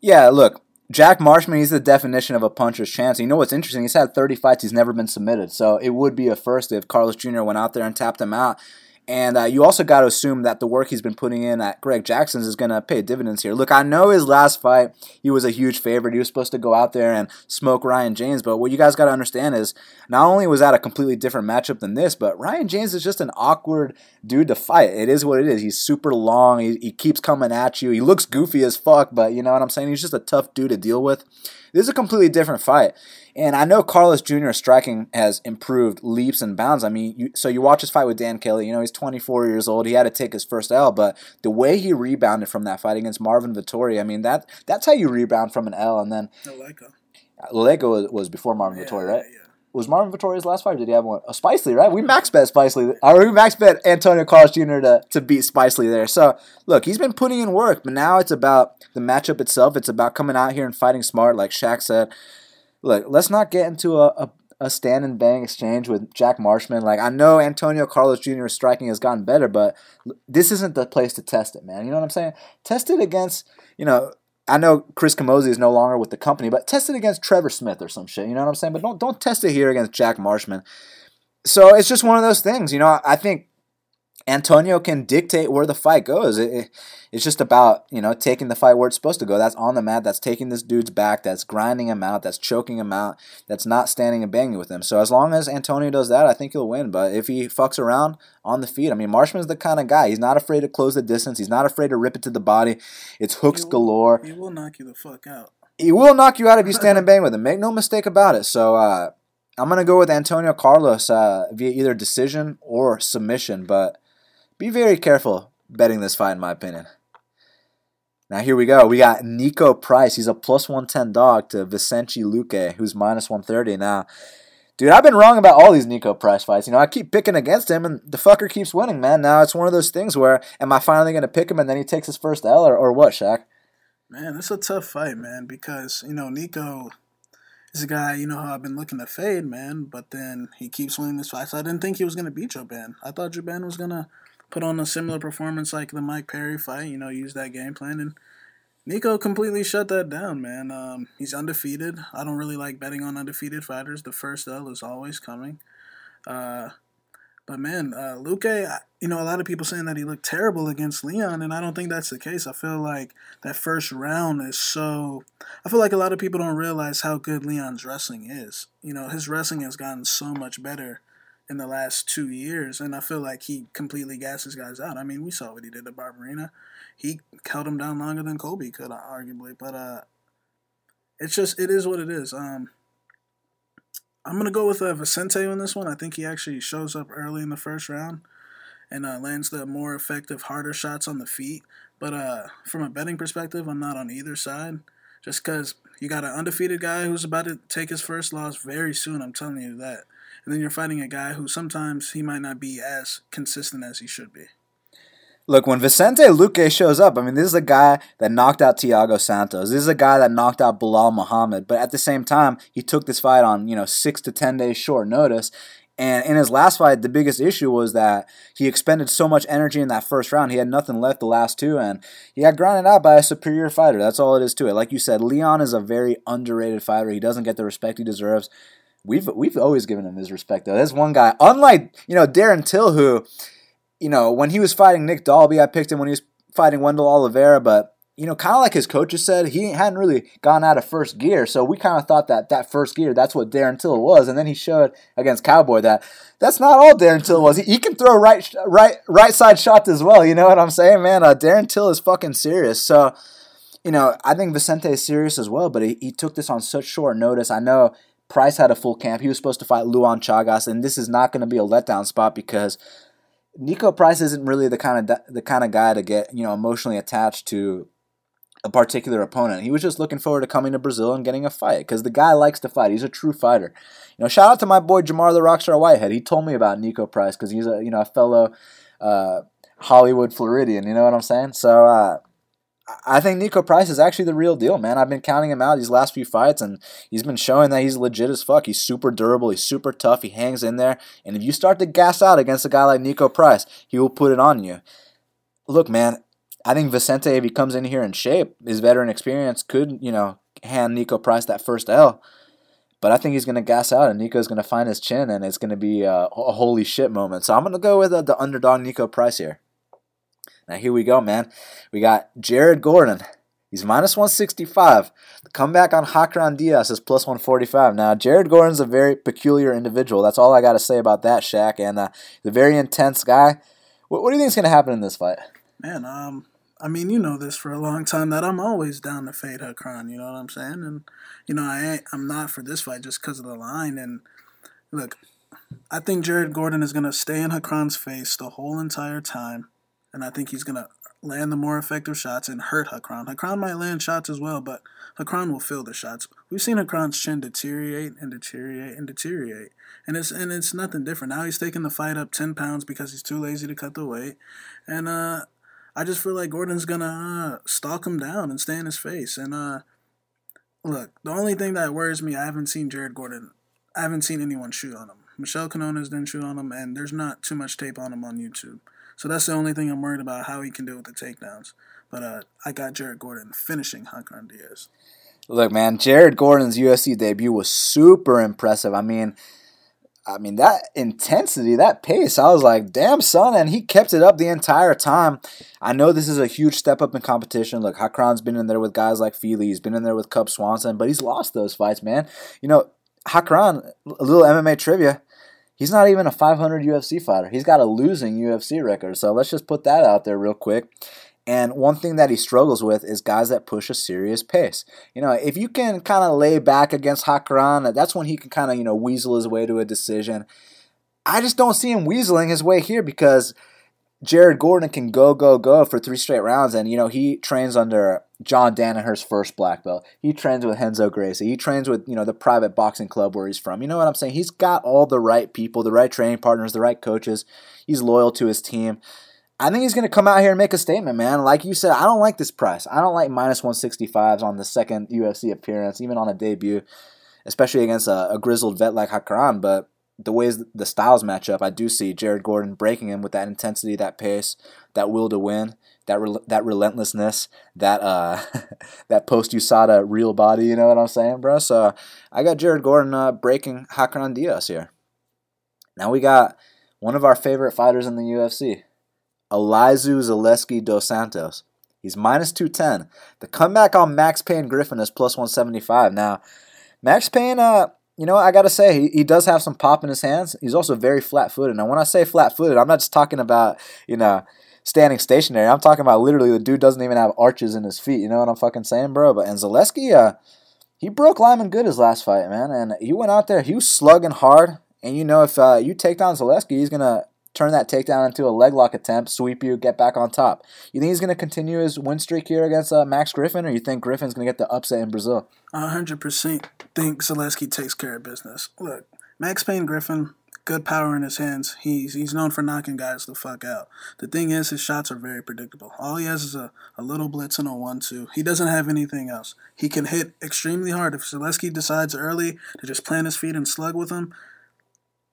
Yeah, look, Jack Marshman, he's the definition of a puncher's chance. You know what's interesting? He's had 30 fights, he's never been submitted. So it would be a first if Carlos Jr. went out there and tapped him out. And uh, you also got to assume that the work he's been putting in at Greg Jackson's is going to pay dividends here. Look, I know his last fight, he was a huge favorite. He was supposed to go out there and smoke Ryan Janes. But what you guys got to understand is not only was that a completely different matchup than this, but Ryan Janes is just an awkward dude to fight. It is what it is. He's super long. He, he keeps coming at you. He looks goofy as fuck, but you know what I'm saying? He's just a tough dude to deal with. This is a completely different fight. And I know Carlos Jr. striking has improved leaps and bounds. I mean, you, so you watch his fight with Dan Kelly. You know, he's 24 years old. He had to take his first L, but the way he rebounded from that fight against Marvin Vettori, I mean, that that's how you rebound from an L. And then. Leko was, before Marvin yeah, Vettori, right? Yeah. was Marvin Vettori's last fight? Or did he have one? Oh, Spicely, right? We max bet Spicely. Or we max bet Antonio Carlos Jr. to, to beat Spicely there. So look, he's been putting in work, but now it's about the matchup itself. It's about coming out here and fighting smart, like Shaq said. Look, let's not get into a, a, a stand and bang exchange with Jack Marshman. Like I know Antonio Carlos Jr.'s striking has gotten better, but this isn't the place to test it, man. You know what I'm saying? Test it against, you know, I know Chris Camozzi is no longer with the company, but test it against Trevor Smith or some shit. You know what I'm saying? But don't don't test it here against Jack Marshman. So it's just one of those things. You know, I think Antonio can dictate where the fight goes. It, it, it's just about you know taking the fight where it's supposed to go. That's on the mat. That's taking this dude's back. That's grinding him out. That's choking him out. That's not standing and banging with him. So as long as Antonio does that, I think he'll win. But if he fucks around on the feet, I mean, Marshman's the kind of guy. He's not afraid to close the distance. He's not afraid to rip it to the body. It's hooks He will- galore. He will knock you the fuck out. He will knock you out if you stand and bang with him. Make no mistake about it. So uh, I'm gonna go with Antonio Carlos uh, via either decision or submission, but be very careful betting this fight, in my opinion. Now here we go. We got Niko Price. He's a plus 110 dog to Vicente Luque, who's minus 130 now. Dude, I've been wrong about all these Niko Price fights. You know, I keep picking against him, and the fucker keeps winning, man. Now it's one of those things where, am I finally going to pick him, and then he takes his first L, or, or what, Shaq? Man, it's a tough fight, man, because, you know, Niko is a guy, you know, how I've been looking to fade, man, but then he keeps winning this fight. So I didn't think he was going to beat Jouban. I thought Jouban was going to put on a similar performance like the Mike Perry fight, you know, use that game plan. And Niko completely shut that down, man. Um, he's undefeated. I don't really like betting on undefeated fighters. The first L is always coming. Uh, but man, uh, Luque, you know, a lot of people saying that he looked terrible against Leon, and I don't think that's the case. I feel like that first round is so. I feel like a lot of people don't realize how good Leon's wrestling is. You know, his wrestling has gotten so much better in the last two years, and I feel like he completely gasses guys out. I mean, we saw what he did to Barberena. He held him down longer than Kobe could, arguably. But uh, it's just it is what it is. Um, I'm gonna go with uh, Vicente on this one. I think he actually shows up early in the first round and uh, lands the more effective, harder shots on the feet. But uh, from a betting perspective, I'm not on either side. Just because you got an undefeated guy who's about to take his first loss very soon, I'm telling you that. And then you're fighting a guy who sometimes he might not be as consistent as he should be. Look, when Vicente Luque shows up, I mean, this is a guy that knocked out Tiago Santos. This is a guy that knocked out Belal Muhammad. But at the same time, he took this fight on, you know, six to 10 days short notice. And in his last fight, the biggest issue was that he expended so much energy in that first round. He had nothing left the last two, and he got grounded out by a superior fighter. That's all it is to it. Like you said, Leon is a very underrated fighter. He doesn't get the respect he deserves. We've we've always given him his respect though. There's one guy, unlike you know Darren Till, who you know, when he was fighting Nick Dalby, I picked him when he was fighting Wendell Oliveira, but you know, kind of like his coaches said, he hadn't really gone out of first gear. So we kind of thought that that first gear, that's what Darren Till was, and then he showed against Cowboy that that's not all Darren Till was. He, he can throw right, right, right side shots as well. You know what I'm saying, man? Uh, Darren Till is fucking serious. So. You know, I think Vicente is serious as well, but he, he took this on such short notice. I know Price had a full camp. He was supposed to fight Luan Chagas, and this is not going to be a letdown spot because Niko Price isn't really the kind of the kind of guy to get you know emotionally attached to a particular opponent. He was just looking forward to coming to Brazil and getting a fight because the guy likes to fight. He's a true fighter. You know, shout out to my boy Jamar the Rockstar Whitehead. He told me about Niko Price because he's a you know a fellow uh, Hollywood Floridian. You know what I'm saying? So. Uh, I think Niko Price is actually the real deal, man. I've been counting him out these last few fights, and he's been showing that he's legit as fuck. He's super durable. He's super tough. He hangs in there. And if you start to gas out against a guy like Niko Price, he will put it on you. Look, man, I think Vicente, if he comes in here in shape, his veteran experience could, you know, hand Niko Price that first L. But I think he's going to gas out, and Niko's going to find his chin, and it's going to be a, a holy shit moment. So I'm going to go with uh, the underdog Niko Price here. Now here we go, man. We got Jared Gordon. He's minus 165. The comeback on Hacran Dias is plus 145. Now, Jared Gordon's a very peculiar individual. That's all I got to say about that, Shaq. And uh, a very intense guy. What, what do you think is going to happen in this fight? Man, um, I mean, you know this for a long time that I'm always down to fade Hacran. You know what I'm saying? And you know, I ain't, I'm not for this fight just because of the line. And look, I think Jared Gordon is gonna stay in Hacran's face the whole entire time, and I think he's gonna land the more effective shots and hurt Hacran. Hacran might land shots as well, but Hacran will fill the shots. We've seen Hacran's chin deteriorate and deteriorate and deteriorate, and it's and it's nothing different. Now he's taking the fight up ten pounds because he's too lazy to cut the weight, and uh, I just feel like Gordon's gonna uh, stalk him down and stay in his face. And uh, look, the only thing that worries me, I haven't seen Jared Gordon. I haven't seen anyone shoot on him. Michel Quiñones didn't shoot on him, and there's not too much tape on him on YouTube. So that's the only thing I'm worried about how he can do with the takedowns. But uh, I got Jared Gordon finishing Hacran Dias. Look, man, Jared Gordon's UFC debut was super impressive. I mean, I mean that intensity, that pace. I was like, damn, son, and he kept it up the entire time. I know this is a huge step up in competition. Look, Hacran's been in there with guys like Feely. He's been in there with Cub Swanson, but he's lost those fights, man. You know, Hacran, a little MMA trivia. He's not even a 500 UFC fighter. He's got a losing UFC record. So let's just put that out there real quick. And one thing that he struggles with is guys that push a serious pace. You know, if you can kind of lay back against Hacran, that's when he can kind of, you know, weasel his way to a decision. I just don't see him weaseling his way here because Jared Gordon can go, go, go for three straight rounds. And, you know, he trains under John Danaher's first black belt. He trains with Renzo Gracie. He trains with, you know, the private boxing club where he's from. You know what I'm saying? He's got all the right people, the right training partners, the right coaches. He's loyal to his team. I think he's going to come out here and make a statement, man. Like you said, I don't like this price. I don't like minus 165s on the second UFC appearance, even on a debut, especially against a, a grizzled vet like Hacran. But the ways the styles match up, I do see Jared Gordon breaking him with that intensity, that pace, that will to win, that re- that relentlessness, that uh, that post USADA real body. You know what I'm saying, bro? So I got Jared Gordon uh, breaking Hacran Dias here. Now we got one of our favorite fighters in the UFC, Elizeu Zaleski dos Santos. He's minus 210. The comeback on Max Pain Griffin is plus 175. Now, Max Pain, uh, you know, I got to say, he, he does have some pop in his hands. He's also very flat footed. Now, when I say flat footed, I'm not just talking about, you know, standing stationary. I'm talking about literally the dude doesn't even have arches in his feet. You know what I'm fucking saying, bro? But and Zaleski, uh, he broke Lyman Good his last fight, man, and he went out there. He was slugging hard, and you know if uh, you take down Zaleski, he's gonna turn that takedown into a leg lock attempt, sweep you, get back on top. You think he's gonna continue his win streak here against uh, Max Griffin, or you think Griffin's gonna get the upset in Brazil? I 100% think Zaleski takes care of business. Look, Max Pain Griffin, good power in his hands. He's he's known for knocking guys the fuck out. The thing is, his shots are very predictable. All he has is a, a little blitz and a one-two. He doesn't have anything else. He can hit extremely hard. If Zaleski decides early to just plant his feet and slug with him,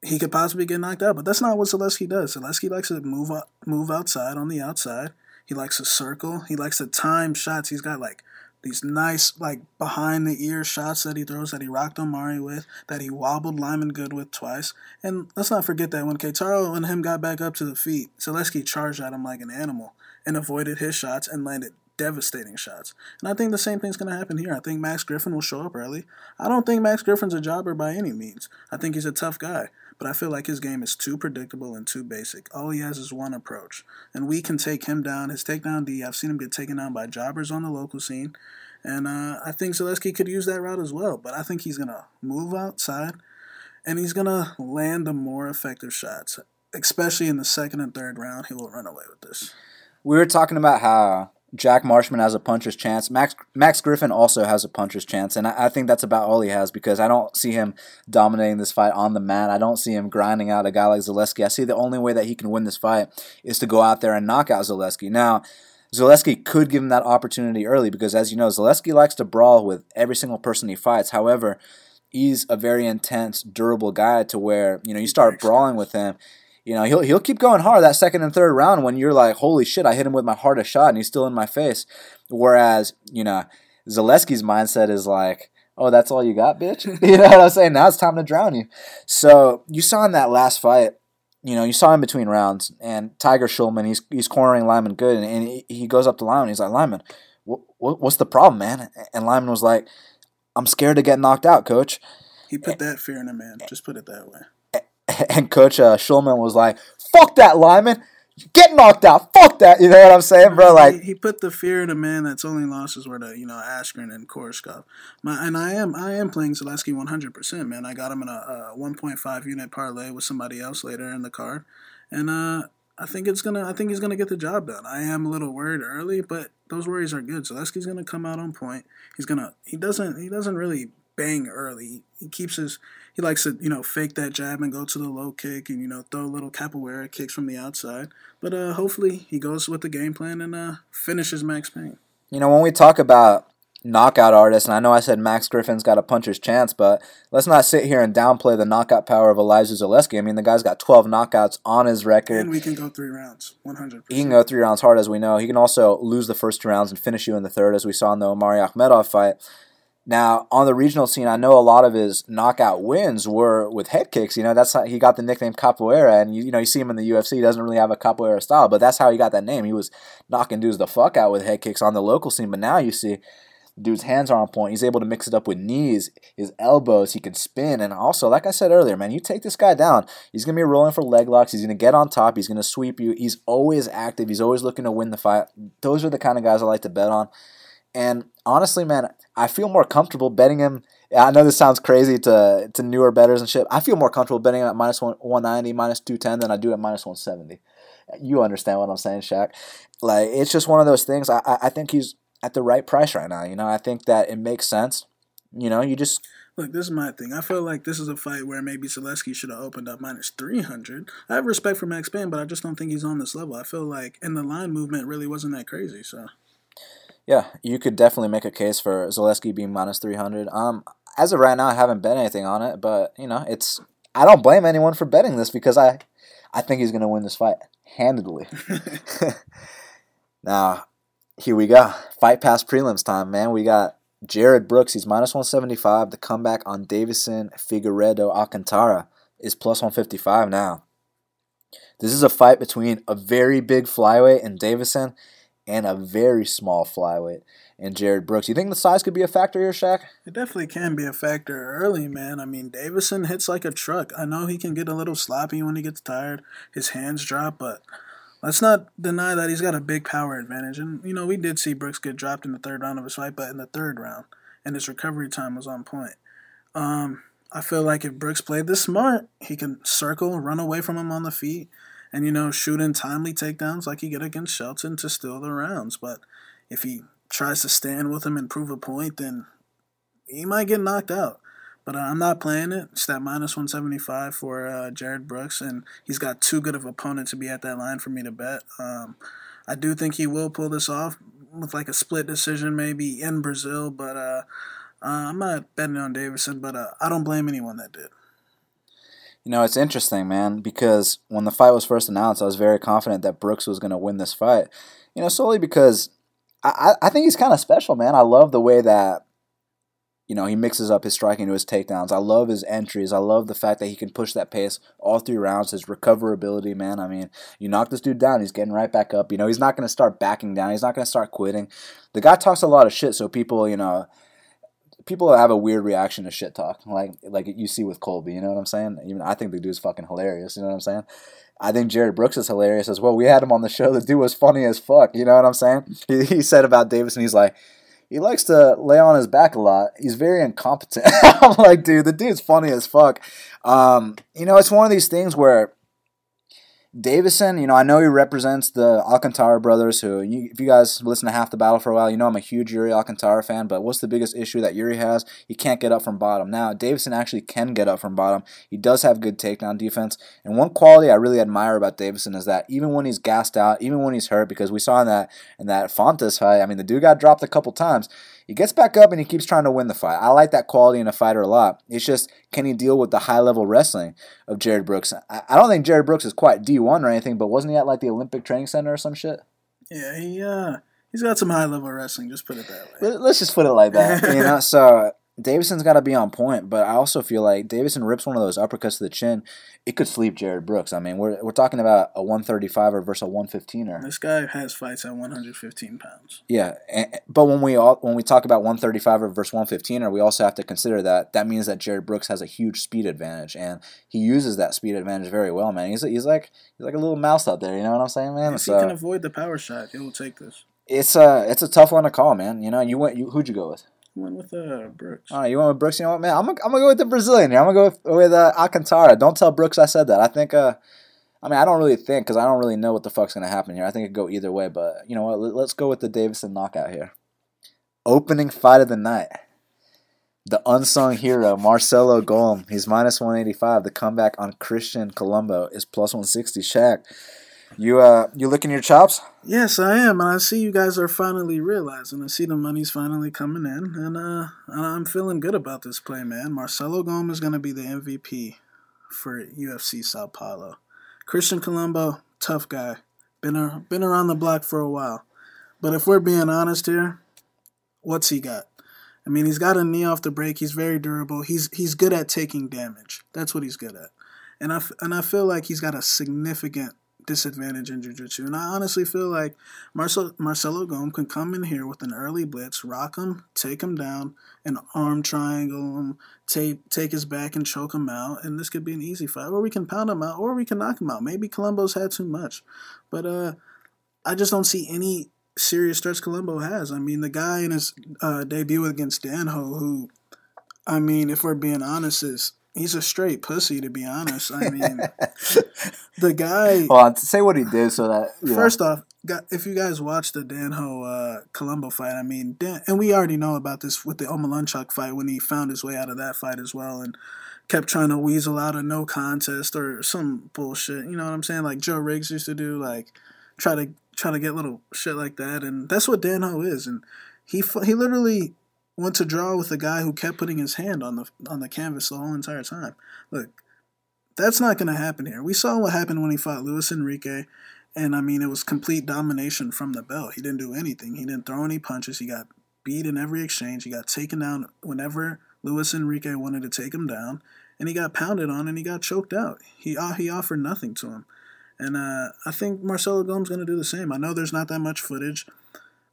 he could possibly get knocked out. But that's not what Zaleski does. Zaleski likes to move move outside on the outside. He likes to circle. He likes to time shots. He's got like these nice like behind the ear shots that he throws that he rocked Omari with, that he wobbled Lyman Good with twice. And let's not forget that when Keitaro and him got back up to the feet, Zaleski charged at him like an animal and avoided his shots and landed devastating shots. And I think the same thing's going to happen here. I think Max Griffin will show up early. I don't think Max Griffin's a jobber by any means. I think he's a tough guy. But I feel like his game is too predictable and too basic. All he has is one approach. And we can take him down. His takedown D, I've seen him get taken down by jobbers on the local scene. And uh, I think Zaleski could use that route as well. But I think he's to move outside and he's to land the more effective shots. Especially in the second and third round, he will run away with this. We were talking about how Jack Marshman has a puncher's chance. Max Max Griffin also has a puncher's chance, and I, I, think that's about all he has because I don't see him dominating this fight on the mat. I don't see him grinding out a guy like Zaleski. I see the only way that he can win this fight is to go out there and knock out Zaleski. Now, Zaleski could give him that opportunity early because, as you know, Zaleski likes to brawl with every single person he fights. However, he's a very intense, durable guy to where you know you start brawling with him you know, he'll he'll keep going hard that second and third round when you're like, holy shit, I hit him with my hardest shot and he's still in my face. Whereas, you know, Zaleski's mindset is like, oh, that's all you got, bitch. you know what I'm saying? Now it's time to drown you. So you saw in that last fight, you know, you saw in between rounds, and Tiger Schulman, he's he's cornering Lyman good, and, and he, he goes up to Lyman, he's like, Lyman, what, what, what's the problem, man? And Lyman was like, I'm scared to get knocked out, coach. He put that fear in a man. Just put it that way. and Coach uh, Schulman was like, "Fuck that, Lyman." Get knocked out. Fuck that. You know what I'm saying, bro? Like he, he put the fear in a man that's only losses were to you know Askren and Koreshkov. My and I am I am playing Zaleski 100 percent, man. I got him in a, a 1.5 unit parlay with somebody else later in the card, and uh I think it's gonna. I think he's gonna get the job done. I am a little worried early, but those worries are good. Zaleski's gonna come out on point. He's gonna. He doesn't. He doesn't really bang early. He keeps his. He likes to you know fake that jab and go to the low kick and you know throw little capoeira kicks from the outside. But uh, hopefully he goes with the game plan and uh, finishes Max Pain. You know when we talk about knockout artists, and I know I said Max Griffin's got a puncher's chance, but let's not sit here and downplay the knockout power of Elizeu Zaleski. I mean, the guy's got 12 knockouts on his record. And we can go three rounds, 100%. He can go three rounds hard, as we know. He can also lose the first two rounds and finish you in the third, as we saw in the Omari Akhmedov fight. Now, on the regional scene, I know a lot of his knockout wins were with head kicks. You know, that's how he got the nickname Capoeira, and you, you know, you see him in the UFC. He doesn't really have a Capoeira style, but that's how he got that name. He was knocking dudes the fuck out with head kicks on the local scene, but now you see dude's hands are on point. He's able to mix it up with knees, his elbows. He can spin, and also, like I said earlier, man, you take this guy down, he's gonna be rolling for leg locks. He's gonna get on top. He's gonna sweep you. He's always active. He's always looking to win the fight. Those are the kind of guys I like to bet on. And honestly, man, I feel more comfortable betting him. I know this sounds crazy to to newer betters and shit. I feel more comfortable betting him at minus one, 190, minus 210 than I do at minus 170. You understand what I'm saying, Shaq? Like, it's just one of those things. I, I think he's at the right price right now. You know, I think that it makes sense. You know, you just Look, this is my thing. I feel like this is a fight where maybe Zaleski should have opened up minus 300. I have respect for Max Pain, but I just don't think he's on this level. I feel like, and the line movement really wasn't that crazy, so. Yeah, you could definitely make a case for Zaleski being minus 300. Um, as of right now, I haven't bet anything on it, but, you know, it's, I don't blame anyone for betting this because I, I think he's going to win this fight handedly. now, here we go. Fight pass prelims time, man. We got Jarred Brooks. He's minus 175. The comeback on Deiveson Figueiredo Alcantara is plus 155 now. This is a fight between a very big flyweight and Deiveson and a very small flyweight and Jarred Brooks. You think the size could be a factor here, Shaq? It definitely can be a factor early, man. I mean, Deiveson hits like a truck. I know he can get a little sloppy when he gets tired. His hands drop, but let's not deny that he's got a big power advantage. And, you know, we did see Brooks get dropped in the third round of his fight, but in the third round, and his recovery time was on point. Um, I feel like if Brooks played this smart, he can circle, run away from him on the feet, and, you know, shoot in timely takedowns like he did against Shelton to steal the rounds. But if he tries to stand with him and prove a point, then he might get knocked out. But uh, I'm not playing it. It's that minus 175 for uh, Jarred Brooks, and he's got too good of opponent to be at that line for me to bet. Um, I do think he will pull this off with like a split decision maybe in Brazil, but uh, uh I'm not betting on Deiveson, but uh, I don't blame anyone that did. You know, it's interesting, man, because when the fight was first announced, I was very confident that Brooks was going to win this fight. You know, solely because I, I think he's kind of special, man. I love the way that you know, he mixes up his striking to his takedowns. I love his entries. I love the fact that he can push that pace all three rounds. His recoverability, man. I mean, you knock this dude down, he's getting right back up. You know, he's not going to start backing down. He's not going to start quitting. The guy talks a lot of shit, so people, you know, people have a weird reaction to shit talk, like like you see with Colby. You know what I'm saying? Even I think the dude's fucking hilarious. You know what I'm saying? I think Jarred Brooks is hilarious as well. We had him on the show. The dude was funny as fuck. You know what I'm saying? He, he said about Davis, and he's like he likes to lay on his back a lot. He's very incompetent. I'm like, dude, the dude's funny as fuck. Um, you know, it's one of these things where Deiveson, you know, I know he represents the Alcantara brothers. Who, you, if you guys listen to Half the Battle for a while, you know I'm a huge Yuri Alcantara fan. But what's the biggest issue that Yuri has? He can't get up from bottom. Now, Deiveson actually can get up from bottom. He does have good takedown defense. And one quality I really admire about Deiveson is that even when he's gassed out, even when he's hurt, because we saw in that in that Fontes fight, I mean, the dude got dropped a couple times. He gets back up and he keeps trying to win the fight. I like that quality in a fighter a lot. It's just, can he deal with the high level wrestling of Jarred Brooks? I don't think Jarred Brooks is quite D1 or anything, but wasn't he at like the Olympic Training Center or some shit? Yeah, he uh, he's got some high level wrestling. Just put it that way. Let's just put it like that. you know, so Deiveson's got to be on point, but I also feel like Deiveson rips one of those uppercuts to the chin. It could sleep Jarred Brooks. I mean, we're, we're talking about a 135er versus a 115er. This guy has fights at 115 pounds. Yeah, and, but when we all when we talk about 135er versus 115er, we also have to consider that that means that Jarred Brooks has a huge speed advantage, and he uses that speed advantage very well, man. He's he's like he's like a little mouse out there. You know what I'm saying, man? If so, he can avoid the power shot, he will take this. It's a it's a tough one to call, man. You know, you went you who'd you go with? Went with uh, Brooks. All right, you went with Brooks. You know what, man? I'm gonna, I'm gonna go with the Brazilian here. I'm gonna go with, with uh, Alcantara. Don't tell Brooks I said that. I think uh, I mean, I don't really think because I don't really know what the fuck's gonna happen here. I think it go either way, but you know what? Let's go with the Deiveson knockout here. Opening fight of the night. The unsung hero, Marcelo Golm. He's minus 185. The comeback on Christian Colombo is plus 160. Shaq, you uh, you licking your chops? Yes, I am, and I see you guys are finally realizing. I see the money's finally coming in, and uh, I'm feeling good about this play, man. Marcelo Golm is gonna be the MVP for UFC Sao Paulo. Christian Colombo, tough guy, been a, been around the block for a while, but if we're being honest here, what's he got? I mean, he's got a knee off the break. He's very durable. He's he's good at taking damage. That's what he's good at. And I and I feel like he's got a significant disadvantage in jiu-jitsu. And I honestly feel like Marcel, Marcelo Golm can come in here with an early blitz, rock him, take him down, and arm triangle him, take take his back and choke him out. And this could be an easy fight. Or we can pound him out, or we can knock him out. Maybe Colombo's had too much. But uh I just don't see any serious threats Colombo has. I mean, the guy in his uh, debut against Danho, who, I mean, if we're being honest, is he's a straight pussy to be honest. I mean, the guy. Well, say what he did so that first off, if you guys watched the Danho uh, Colombo fight, I mean, Dan, and we already know about this with the Omalunchuk fight when he found his way out of that fight as well, and kept trying to weasel out a no contest or some bullshit. You know what I'm saying? Like Joe Riggs used to do, like try to try to get little shit like that, and that's what Danho is. And he he literally went to draw with a guy who kept putting his hand on the on the canvas the whole entire time. Look, that's not going to happen here. We saw what happened when he fought Luis Henrique, and I mean it was complete domination from the belt. He didn't do anything. He didn't throw any punches. He got beat in every exchange. He got taken down whenever Luis Henrique wanted to take him down, and he got pounded on and he got choked out. He uh, he offered nothing to him. And uh, I think Marcelo Golm's going to do the same. I know there's not that much footage.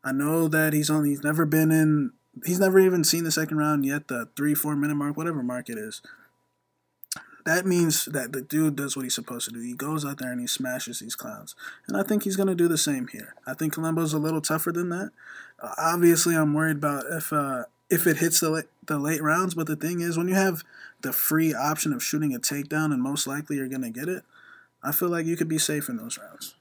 I know that he's only he's never been in he's never even seen the second round yet, the three four minute mark, whatever mark it is. That means that the dude does what he's supposed to do. He goes out there and he smashes these clowns, and I think he's going to do the same here. I think Colombo's a little tougher than that. Uh, obviously, I'm worried about if uh, if it hits the the late rounds. But the thing is, when you have the free option of shooting a takedown, and most likely you're going to get it, I feel like you could be safe in those rounds.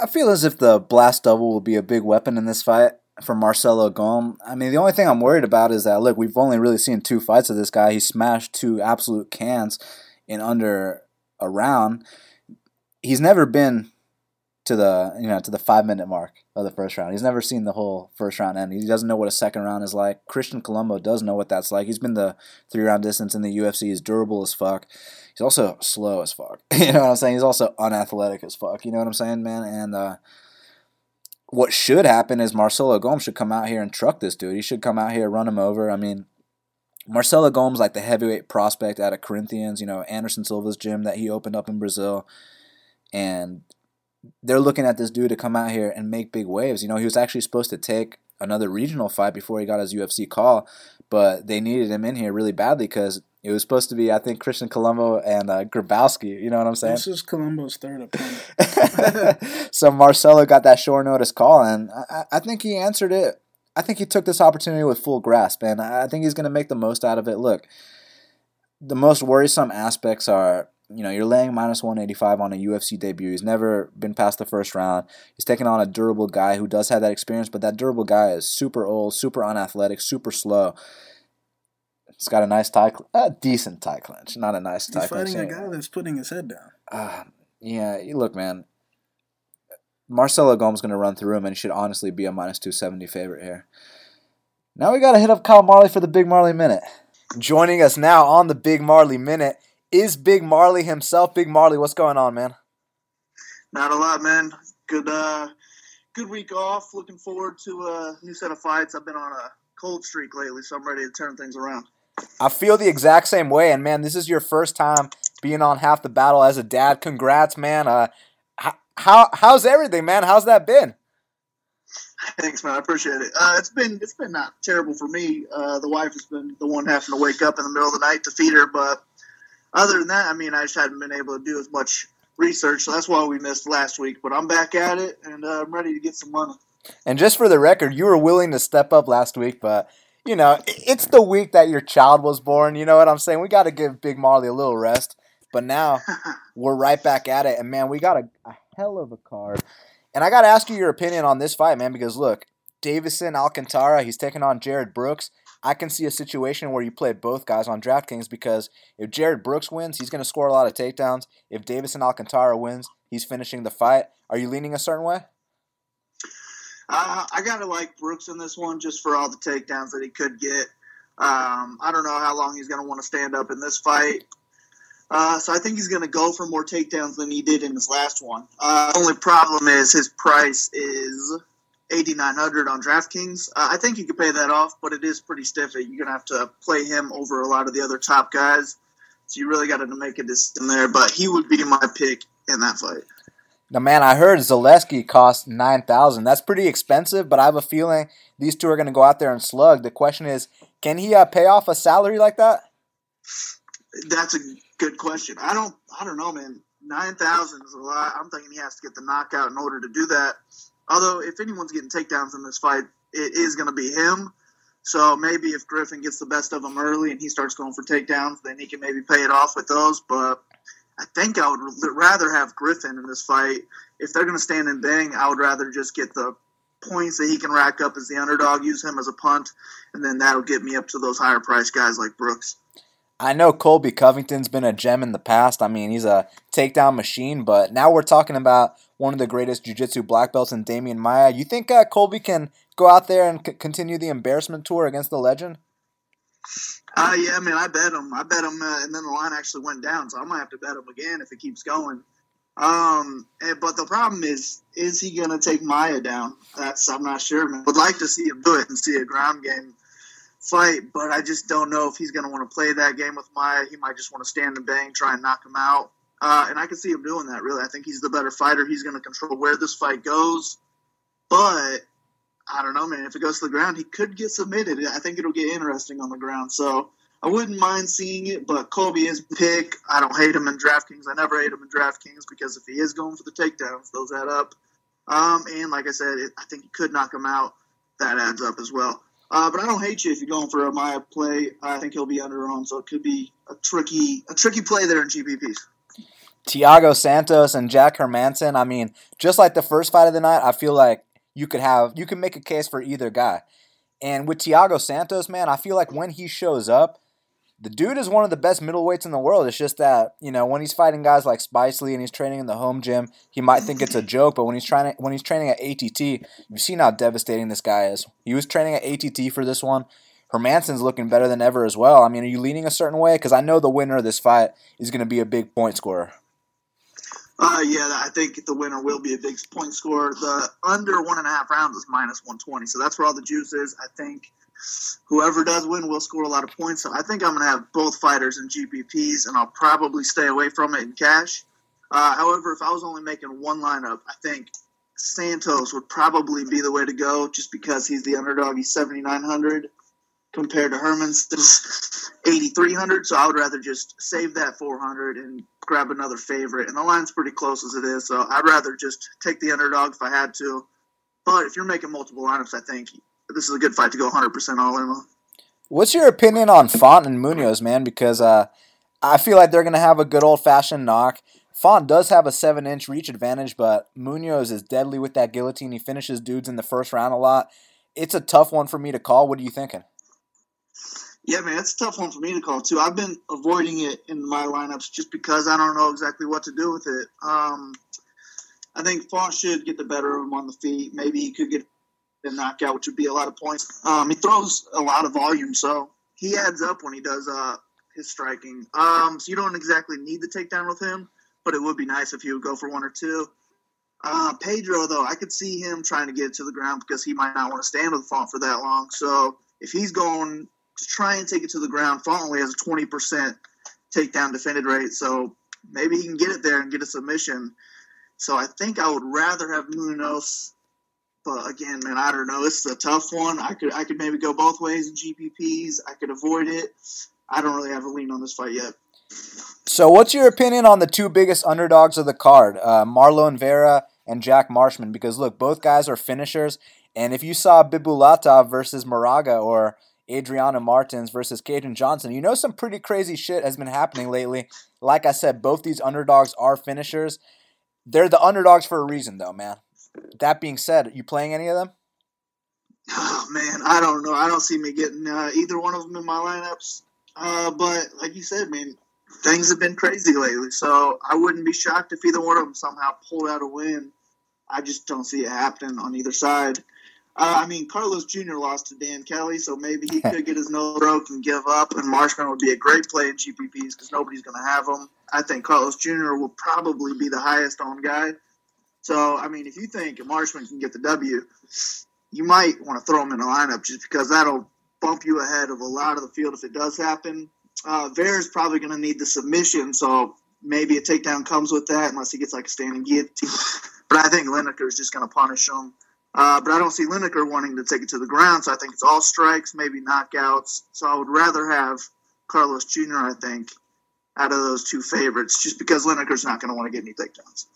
I feel as if the blast double will be a big weapon in this fight for Marcelo Golm. I mean, the only thing I'm worried about is that look, we've only really seen two fights of this guy. He smashed two absolute cans in under a round. He's never been to the you know to the five minute mark of the first round. He's never seen the whole first round end. He doesn't know what a second round is like. Christian Colombo does know what that's like. He's been the three round distance in the UFC. He's durable as fuck. He's also slow as fuck. you know what I'm saying? He's also unathletic as fuck. You know what I'm saying, man? And uh, what should happen is Marcelo Gomes should come out here and truck this dude. He should come out here, run him over. I mean, Marcelo Gomes like the heavyweight prospect out of Corinthians. You know Anderson Silva's gym that he opened up in Brazil, and they're looking at this dude to come out here and make big waves. You know, he was actually supposed to take another regional fight before he got his UFC call, but they needed him in here really badly because it was supposed to be, I think, Christian Colombo and uh, Grabowski. You know what I'm saying? This is Colombo's third opponent. so Marcelo got that short notice call, and I, I think he answered it. I think he took this opportunity with full grasp, and I think he's going to make the most out of it. Look, the most worrisome aspects are you know, you're laying minus 185 on a UFC debut. He's never been past the first round. He's taking on a durable guy who does have that experience, but that durable guy is super old, super unathletic, super slow. He's got a nice tie, a decent tie clinch, not a nice He's tie fighting clinch. a guy that's putting his head down. Uh, yeah, look, man. Marcelo Gomes going to run through him, and he should honestly be a minus 270 favorite here. Now we got to hit up Kyle Marley for the Big Marley Minute. Joining us now on the Big Marley Minute is Big Marley himself. Big Marley, what's going on, man? Not a lot, man. Good, uh, good week off. Looking forward to a new set of fights. I've been on a cold streak lately, so I'm ready to turn things around. I feel the exact same way, and man, this is your first time being on half the battle as a dad. Congrats, man. Uh, how how's everything, man? How's that been? Thanks, man. I appreciate it. Uh, it's been it's been not terrible for me. Uh, the wife has been the one having to wake up in the middle of the night to feed her, but other than that, I mean, I just hadn't been able to do as much research, so that's why we missed last week. But I'm back at it, and uh, I'm ready to get some money. And just for the record, you were willing to step up last week, but you know, it's the week that your child was born. You know what I'm saying? We got to give Big Marley a little rest. But now we're right back at it, and man, we got a, a hell of a card. And I got to ask you your opinion on this fight, man, because look, Deiveson Alcantara, he's taking on Jarred Brooks. I can see a situation where you play both guys on DraftKings because if Jarred Brooks wins, he's going to score a lot of takedowns. If Deiveson Alcantara wins, he's finishing the fight. Are you leaning a certain way? Uh, I gotta like Brooks in this one just for all the takedowns that he could get. Um, I don't know how long he's gonna want to stand up in this fight. Uh, so I think he's going to go for more takedowns than he did in his last one. Uh, only problem is his price is eighty nine hundred on DraftKings. Uh, I think you could pay that off, but it is pretty stiff. You're going to have to play him over a lot of the other top guys. So you really got to make a decision there. But he would be my pick in that fight. Now, man, I heard Zaleski cost nine thousand. That's pretty expensive, but I have a feeling these two are going to go out there and slug. The question is, can he uh, pay off a salary like that? That's a good question. I don't, I don't know, man. Nine thousand is a lot. I'm thinking he has to get the knockout in order to do that. Although, if anyone's getting takedowns in this fight, it is going to be him. So maybe if Griffin gets the best of him early and he starts going for takedowns, then he can maybe pay it off with those. But I think I would rather have Griffin in this fight. If they're going to stand and bang, I would rather just get the points that he can rack up as the underdog, use him as a punt, and then that'll get me up to those higher price guys like Brooks. I know Colby Covington's been a gem in the past. I mean, he's a takedown machine, but now we're talking about one of the greatest jiu-jitsu black belts in Demian Maia. You think uh, Colby can go out there and c- continue the embarrassment tour against the legend? Uh, yeah, I mean, I bet him. I bet him, uh, and then the line actually went down, so I might have to bet him again if it keeps going. Um, and, but the problem is, is he going to take Maia down? That's I'm not sure. Man, would like to see him do it and see a ground game fight, but I just don't know if he's going to want to play that game with Maia. He might just want to stand and bang, try and knock him out. Uh, and I can see him doing that. Really, I think he's the better fighter. He's going to control where this fight goes, but I don't know, man. If it goes to the ground, he could get submitted. I think it'll get interesting on the ground. So I wouldn't mind seeing it, but Colby is pick. I don't hate him in DraftKings. I never hate him in DraftKings because if he is going for the takedowns, those add up. Um, and like I said, it, I think he could knock him out. That adds up as well. Uh, but I don't hate you if you're going for a Maia play. I think he'll be under on, so it could be a tricky, a tricky play there in GPPs. Thiago Santos and Jack Hermansson. I mean, just like the first fight of the night, I feel like you could have you can make a case for either guy. And with Thiago Santos, man, I feel like when he shows up, the dude is one of the best middleweights in the world. It's just that you know when he's fighting guys like Spicely and he's training in the home gym, he might think it's a joke. But when he's trying to, when he's training at ATT, you've seen how devastating this guy is. He was training at ATT for this one. Hermansson's looking better than ever as well. I mean, are you leaning a certain way? Because I know the winner of this fight is going to be a big point scorer. Uh, yeah, I think the winner will be a big point scorer. The under one and a half rounds is minus 120, so that's where all the juice is. I think whoever does win will score a lot of points. So I think I'm going to have both fighters in GPPs, and I'll probably stay away from it in cash. Uh, however, if I was only making one lineup, I think Santos would probably be the way to go, just because he's the underdog. He's 7,900 compared to Herman's 8,300. So I would rather just save that 400 and grab another favorite. And the line's pretty close as it is, so I'd rather just take the underdog if I had to. But if you're making multiple lineups, I think this is a good fight to go 100% all in on. What's your opinion on Font and Munhoz, man? Because uh, I feel like they're going to have a good old fashioned knock. Font does have a seven inch reach advantage, but Munhoz is deadly with that guillotine. He finishes dudes in the first round a lot. It's a tough one for me to call. What are you thinking? Yeah, man, it's a tough one for me to call too. I've been avoiding it in my lineups just because I don't know exactly what to do with it. Um, I think Font should get the better of him on the feet. Maybe he could get a knockout, which would be a lot of points. Um, he throws a lot of volume, so he adds up when he does uh, his striking. Um, so you don't exactly need the takedown with him, but it would be nice if he would go for one or two. Uh, Pedro, though, I could see him trying to get it to the ground because he might not want to stand with Font for that long. So if he's going try and take it to the ground. Only has a 20% takedown defended rate, so maybe he can get it there and get a submission. So I think I would rather have Munhoz, but again, man, I don't know. This is a tough one. I could I could maybe go both ways in GPPs. I could avoid it. I don't really have a lean on this fight yet. So, what's your opinion on the two biggest underdogs of the card, uh, Marlon Vera and Jack Marshman? Because look, both guys are finishers, and if you saw Bibulata versus Moraga or Adriano Martins versus Kajan Johnson. You know, some pretty crazy shit has been happening lately. Like I said, both these underdogs are finishers. They're the underdogs for a reason, though, man. That being said, you playing any of them? Oh man, I don't know. I don't see me getting uh, either one of them in my lineups. Uh, but like you said, man, things have been crazy lately. So I wouldn't be shocked if either one of them somehow pulled out a win. I just don't see it happening on either side. Uh, I mean, Carlos Jr. lost to Dan Kelly, so maybe he could get his nose broke and give up. And Marshman would be a great play in GPPs because nobody's going to have him. I think Carlos Jr. will probably be the highest owned guy. So, I mean, if you think Marshman can get the W, you might want to throw him in the lineup just because that'll bump you ahead of a lot of the field if it does happen. Uh, is probably going to need the submission, so maybe a takedown comes with that unless he gets like a standing guillotine. But I think Lineker is just going to punish him. Uh, but I don't see Lineker wanting to take it to the ground, so I think it's all strikes, maybe knockouts. So I would rather have Carlos Jr., I think, out of those two favorites, just because Lineker's not going to want to get any takedowns.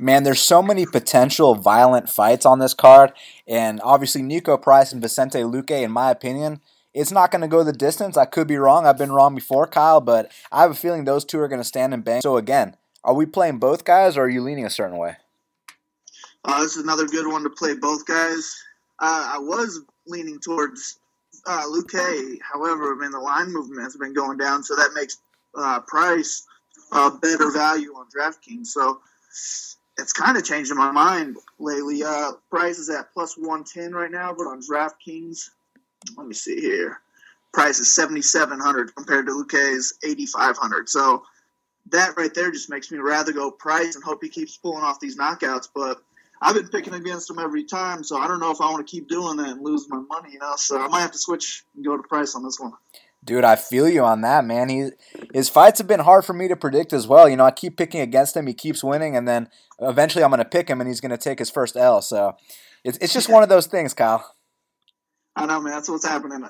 Man, there's so many potential violent fights on this card, and obviously Niko Price and Vicente Luque, in my opinion, it's not going to go the distance. I could be wrong. I've been wrong before, Kyle, but I have a feeling those two are going to stand and bang. So again, are we playing both guys, or are you leaning a certain way? Uh, this is another good one to play both guys. Uh, I was leaning towards uh, Luque. However, I mean, the line movement has been going down, so that makes uh, Price a better value on DraftKings. So it's kind of changing my mind lately. Uh, Price is at plus 110 right now, but on DraftKings, let me see here. Price is 7,700 compared to Luque's 8,500. So that right there just makes me rather go Price and hope he keeps pulling off these knockouts. But I've been picking against him every time, so I don't know if I want to keep doing that and lose my money, you know. So I might have to switch and go to Price on this one. Dude, I feel you on that, man. He his fights have been hard for me to predict as well. You know, I keep picking against him, he keeps winning, and then eventually I'm going to pick him, and he's going to take his first L. So it's it's just one of those things, Kyle. I know, man. That's what's happening.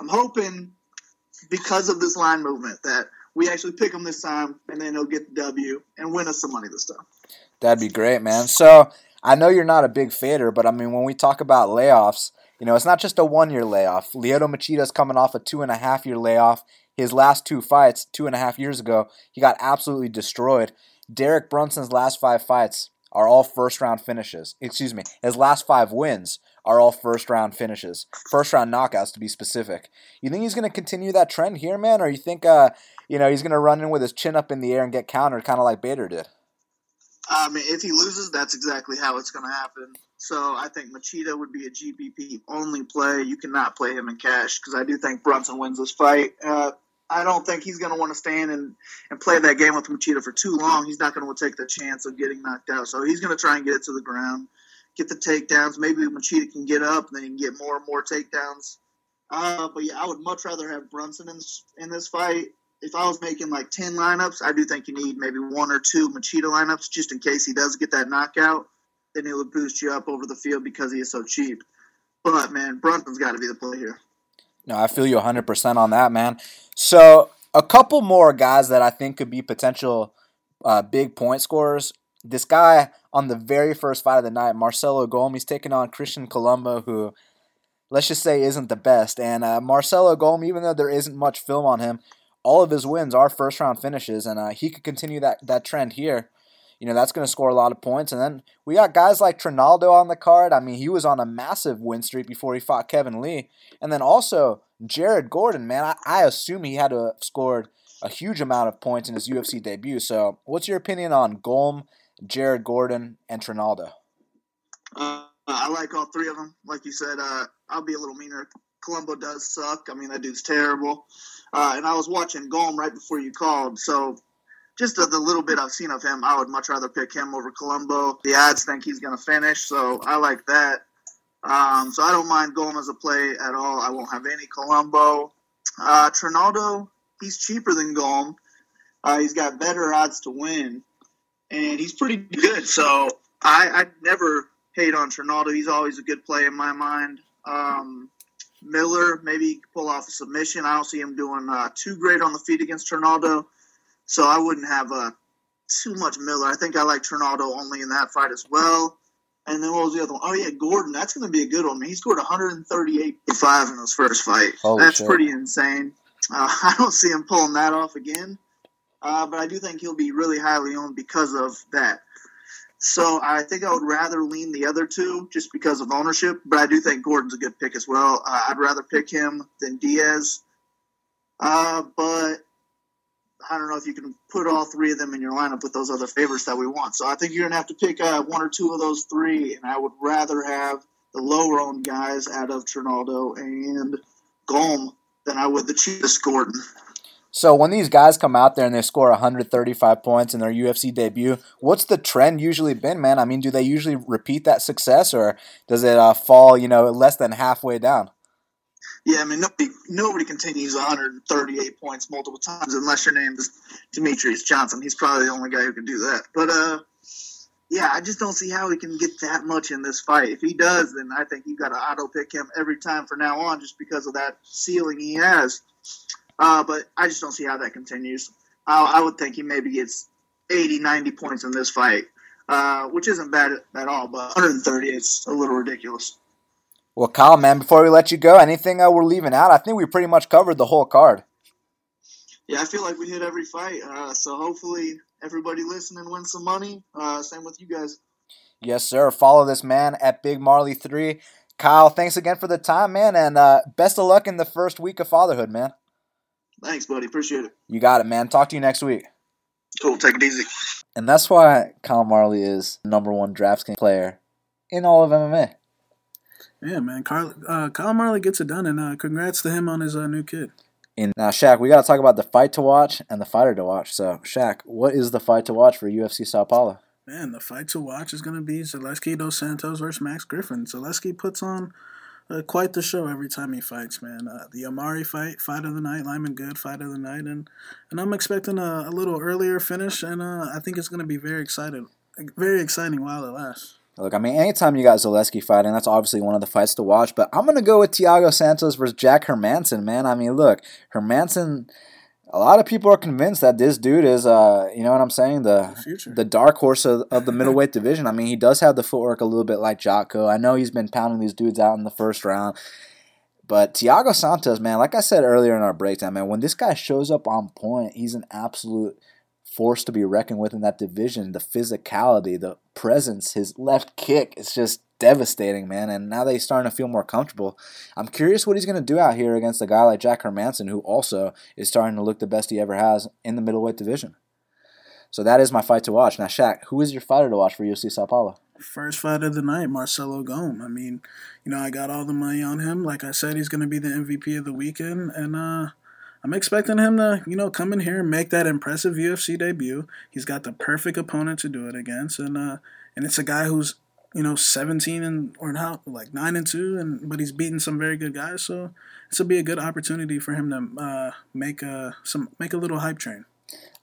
I'm hoping because of this line movement that we actually pick him this time, and then he'll get the W and win us some money this time. That'd be great, man. So I know you're not a big fader, but I mean, when we talk about layoffs, you know, it's not just a one year layoff. Lyoto Machida's coming off a two and a half year layoff. His last two fights, two and a half years ago, he got absolutely destroyed. Derek Brunson's last five fights are all first round finishes. Excuse me, his last five wins are all first round finishes, first round knockouts to be specific. You think he's going to continue that trend here, man, or you think, uh, you know, he's going to run in with his chin up in the air and get countered, kind of like Bader did? I mean, if he loses, that's exactly how it's going to happen. So I think Machida would be a GPP only play. You cannot play him in cash because I do think Brunson wins this fight. Uh, I don't think he's going to want to stand and, and play that game with Machida for too long. He's not going to take the chance of getting knocked out. So he's going to try and get it to the ground, get the takedowns. Maybe Machida can get up, and then he can get more and more takedowns. Uh, but yeah, I would much rather have Brunson in in this fight if I was making like 10 lineups, I do think you need maybe one or two Machida lineups just in case he does get that knockout. Then it would boost you up over the field because he is so cheap. But, man, Brunson's got to be the play here. No, I feel you 100% on that, man. So, a couple more guys that I think could be potential uh, big point scorers. This guy on the very first fight of the night, Marcelo Golm, taking on Christian Colombo, who, let's just say, isn't the best. And uh, Marcelo Golm, even though there isn't much film on him, all of his wins are first round finishes, and uh, he could continue that, that trend here. You know, that's going to score a lot of points. And then we got guys like Trinaldo on the card. I mean, he was on a massive win streak before he fought Kevin Lee. And then also Jared Gordon, man, I, I assume he had to have scored a huge amount of points in his UFC debut. So, what's your opinion on Golm, Jared Gordon, and Trinaldo? Uh, I like all three of them. Like you said, uh, I'll be a little meaner. Colombo does suck. I mean, that dude's terrible. Uh, and I was watching Golm right before you called, so just the, the, little bit I've seen of him, I would much rather pick him over Colombo. The odds think he's going to finish, so I like that. Um, so I don't mind Golm as a play at all. I won't have any Colombo. Uh, Trinaldo, he's cheaper than Golm. Uh, he's got better odds to win, and he's pretty good. So I, I never hate on Trinaldo. He's always a good play in my mind. Um, Miller, maybe pull off a submission. I don't see him doing uh, too great on the feet against Trinaldo, so I wouldn't have uh, too much Miller. I think I like Trinaldo only in that fight as well. And then what was the other one? Oh yeah, Gordon. That's going to be a good one. He scored 138.5 in his first fight. Holy That's shit. pretty insane. Uh, I don't see him pulling that off again. Uh, but I do think he'll be really highly owned because of that. So I think I would rather lean the other two just because of ownership. But I do think Gordon's a good pick as well. Uh, I'd rather pick him than Dias. Uh, but I don't know if you can put all three of them in your lineup with those other favorites that we want. So I think you're gonna have to pick uh, one or two of those three, and I would rather have the lower owned guys out of Trinaldo and Golm than I would the cheapest Gordon. So when these guys come out there and they score 135 points in their UFC debut, what's the trend usually been, man? I mean, do they usually repeat that success, or does it uh, fall, you know, less than halfway down? Yeah, I mean nobody nobody continues 138 points multiple times unless your name is Demetrious Johnson. He's probably the only guy who can do that. But uh, yeah, I just don't see how he can get that much in this fight. If he does, then I think you've got to auto pick him every time from now on, just because of that ceiling he has. Uh, but I just don't see how that continues. I, I would think he maybe gets 80, 90 points in this fight, uh, which isn't bad at, at all. But 130, it's a little ridiculous. Well, Kyle, man, before we let you go, anything uh, we're leaving out? I think we pretty much covered the whole card. Yeah, I feel like we hit every fight. Uh, so hopefully everybody listening wins some money. Uh, same with you guys. Yes, sir. Follow this man at Big Marley Three. Kyle, thanks again for the time, man, and uh, best of luck in the first week of fatherhood, man. Thanks, buddy. Appreciate it. You got it, man. Talk to you next week. Cool. Take it easy. And that's why Kyle Marley is number one DraftKings player in all of MMA. Yeah, man. Carl, uh, Kyle Marley gets it done, and uh, congrats to him on his uh, new kid. And now, Shaq, we got to talk about the fight to watch and the fighter to watch. So, Shaq, what is the fight to watch for UFC Sao Paulo? Man, the fight to watch is going to be Zaleski dos Santos versus Max Griffin. Zaleski puts on uh, quite the show every time he fights, man. Uh, the Omari fight, fight of the night, Lyman Good, fight of the night, and and I'm expecting a, a little earlier finish, and uh, I think it's going to be very excited, very exciting while it lasts. Look, I mean, anytime you got Zaleski fighting, that's obviously one of the fights to watch. But I'm going to go with Thiago Santos versus Jack Hermansson, man. I mean, look, Hermansson. A lot of people are convinced that this dude is, uh, you know what I'm saying, the The the dark horse of, of the middleweight division. I mean, he does have the footwork a little bit like Jocko. I know he's been pounding these dudes out in the first round. But Thiago Santos, man, like I said earlier in our breakdown, man, when this guy shows up on point, he's an absolute force to be reckoned with in that division. The physicality, the presence, his left kick, it's just devastating, man. And now that he's starting to feel more comfortable, I'm curious what he's going to do out here against a guy like Jack Hermansson, who also is starting to look the best he ever has in the middleweight division. So that is my fight to watch. Now, Shaq, who is your fighter to watch for UFC Sao Paulo? First fight of the night, Marcelo Golm. I mean, you know, I got all the money on him. Like I said, he's going to be the MVP of the weekend, and uh, I'm expecting him to, you know, come in here and make that impressive UFC debut. He's got the perfect opponent to do it against, and uh, and it's a guy who's, you know, 17 and or not like nine and two, and but he's beaten some very good guys. So this will be a good opportunity for him to uh, make a some make a little hype train.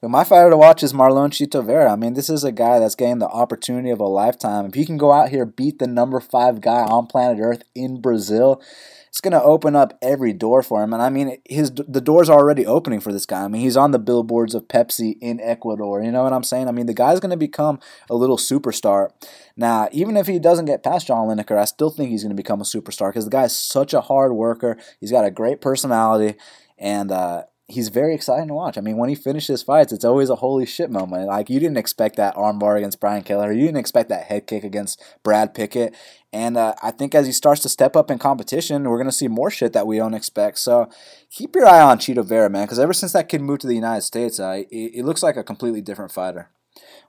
But my fighter to watch is Marlon Chito Vera. I mean, this is a guy that's getting the opportunity of a lifetime. If he can go out here beat the number five guy on planet Earth in Brazil, it's going to open up every door for him. And I mean, his the doors are already opening for this guy. I mean, he's on the billboards of Pepsi in Ecuador. You know what I'm saying? I mean, the guy's going to become a little superstar. Now, even if he doesn't get past John Lineker, I still think he's going to become a superstar because the guy's such a hard worker. He's got a great personality, and uh, he's very exciting to watch. I mean, when he finishes fights, it's always a holy shit moment. Like you didn't expect that armbar against Brian Kelleher, you didn't expect that head kick against Brad Pickett, and uh, I think as he starts to step up in competition, we're gonna see more shit that we don't expect. So keep your eye on Chito Vera, man, because ever since that kid moved to the United States, uh, it, it looks like a completely different fighter.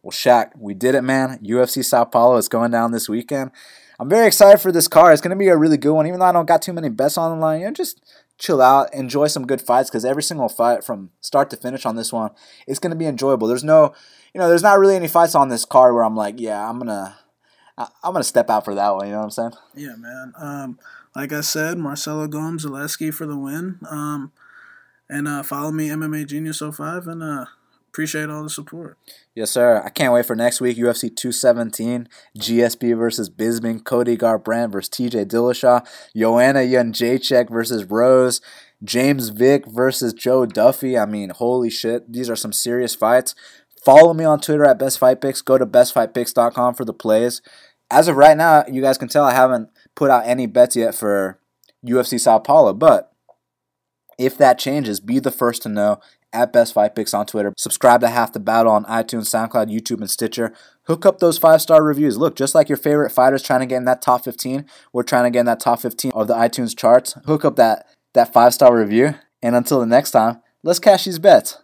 Well, Shaq, we did it, man. UFC Sao Paulo is going down this weekend. I'm very excited for this card. It's going to be a really good one, even though I don't got too many bets on the line. You know, just chill out, enjoy some good fights because every single fight from start to finish on this one, it's going to be enjoyable. There's no, you know, there's not really any fights on this card where I'm like, yeah, I'm gonna, I- I'm gonna step out for that one. You know what I'm saying? Yeah, man. Um, like I said, Marcelo Gomes, Zaleski for the win. Um, and uh, follow me, MMA Genius 05, and uh, appreciate all the support. Yes, sir. I can't wait for next week. UFC 217, GSP versus Bisping, Cody Garbrandt versus TJ Dillashaw, Joanna Jędrzejczyk versus Rose, James Vick versus Joe Duffy. I mean, holy shit. These are some serious fights. Follow me on Twitter at Best Fight Picks. Go to bestfightpicks.com for the plays. as of right now, you guys can tell I haven't put out any bets yet for UFC Sao Paulo, but if that changes, be the first to know at Best Fight Picks on Twitter. Subscribe to Half the Battle on iTunes, SoundCloud, YouTube, and Stitcher. Hook up those five star reviews. Look, just like your favorite fighters trying to get in that top 15, we're trying to get in that top 15 of the iTunes charts. Hook up that, that five star review. And until the next time, let's cash these bets.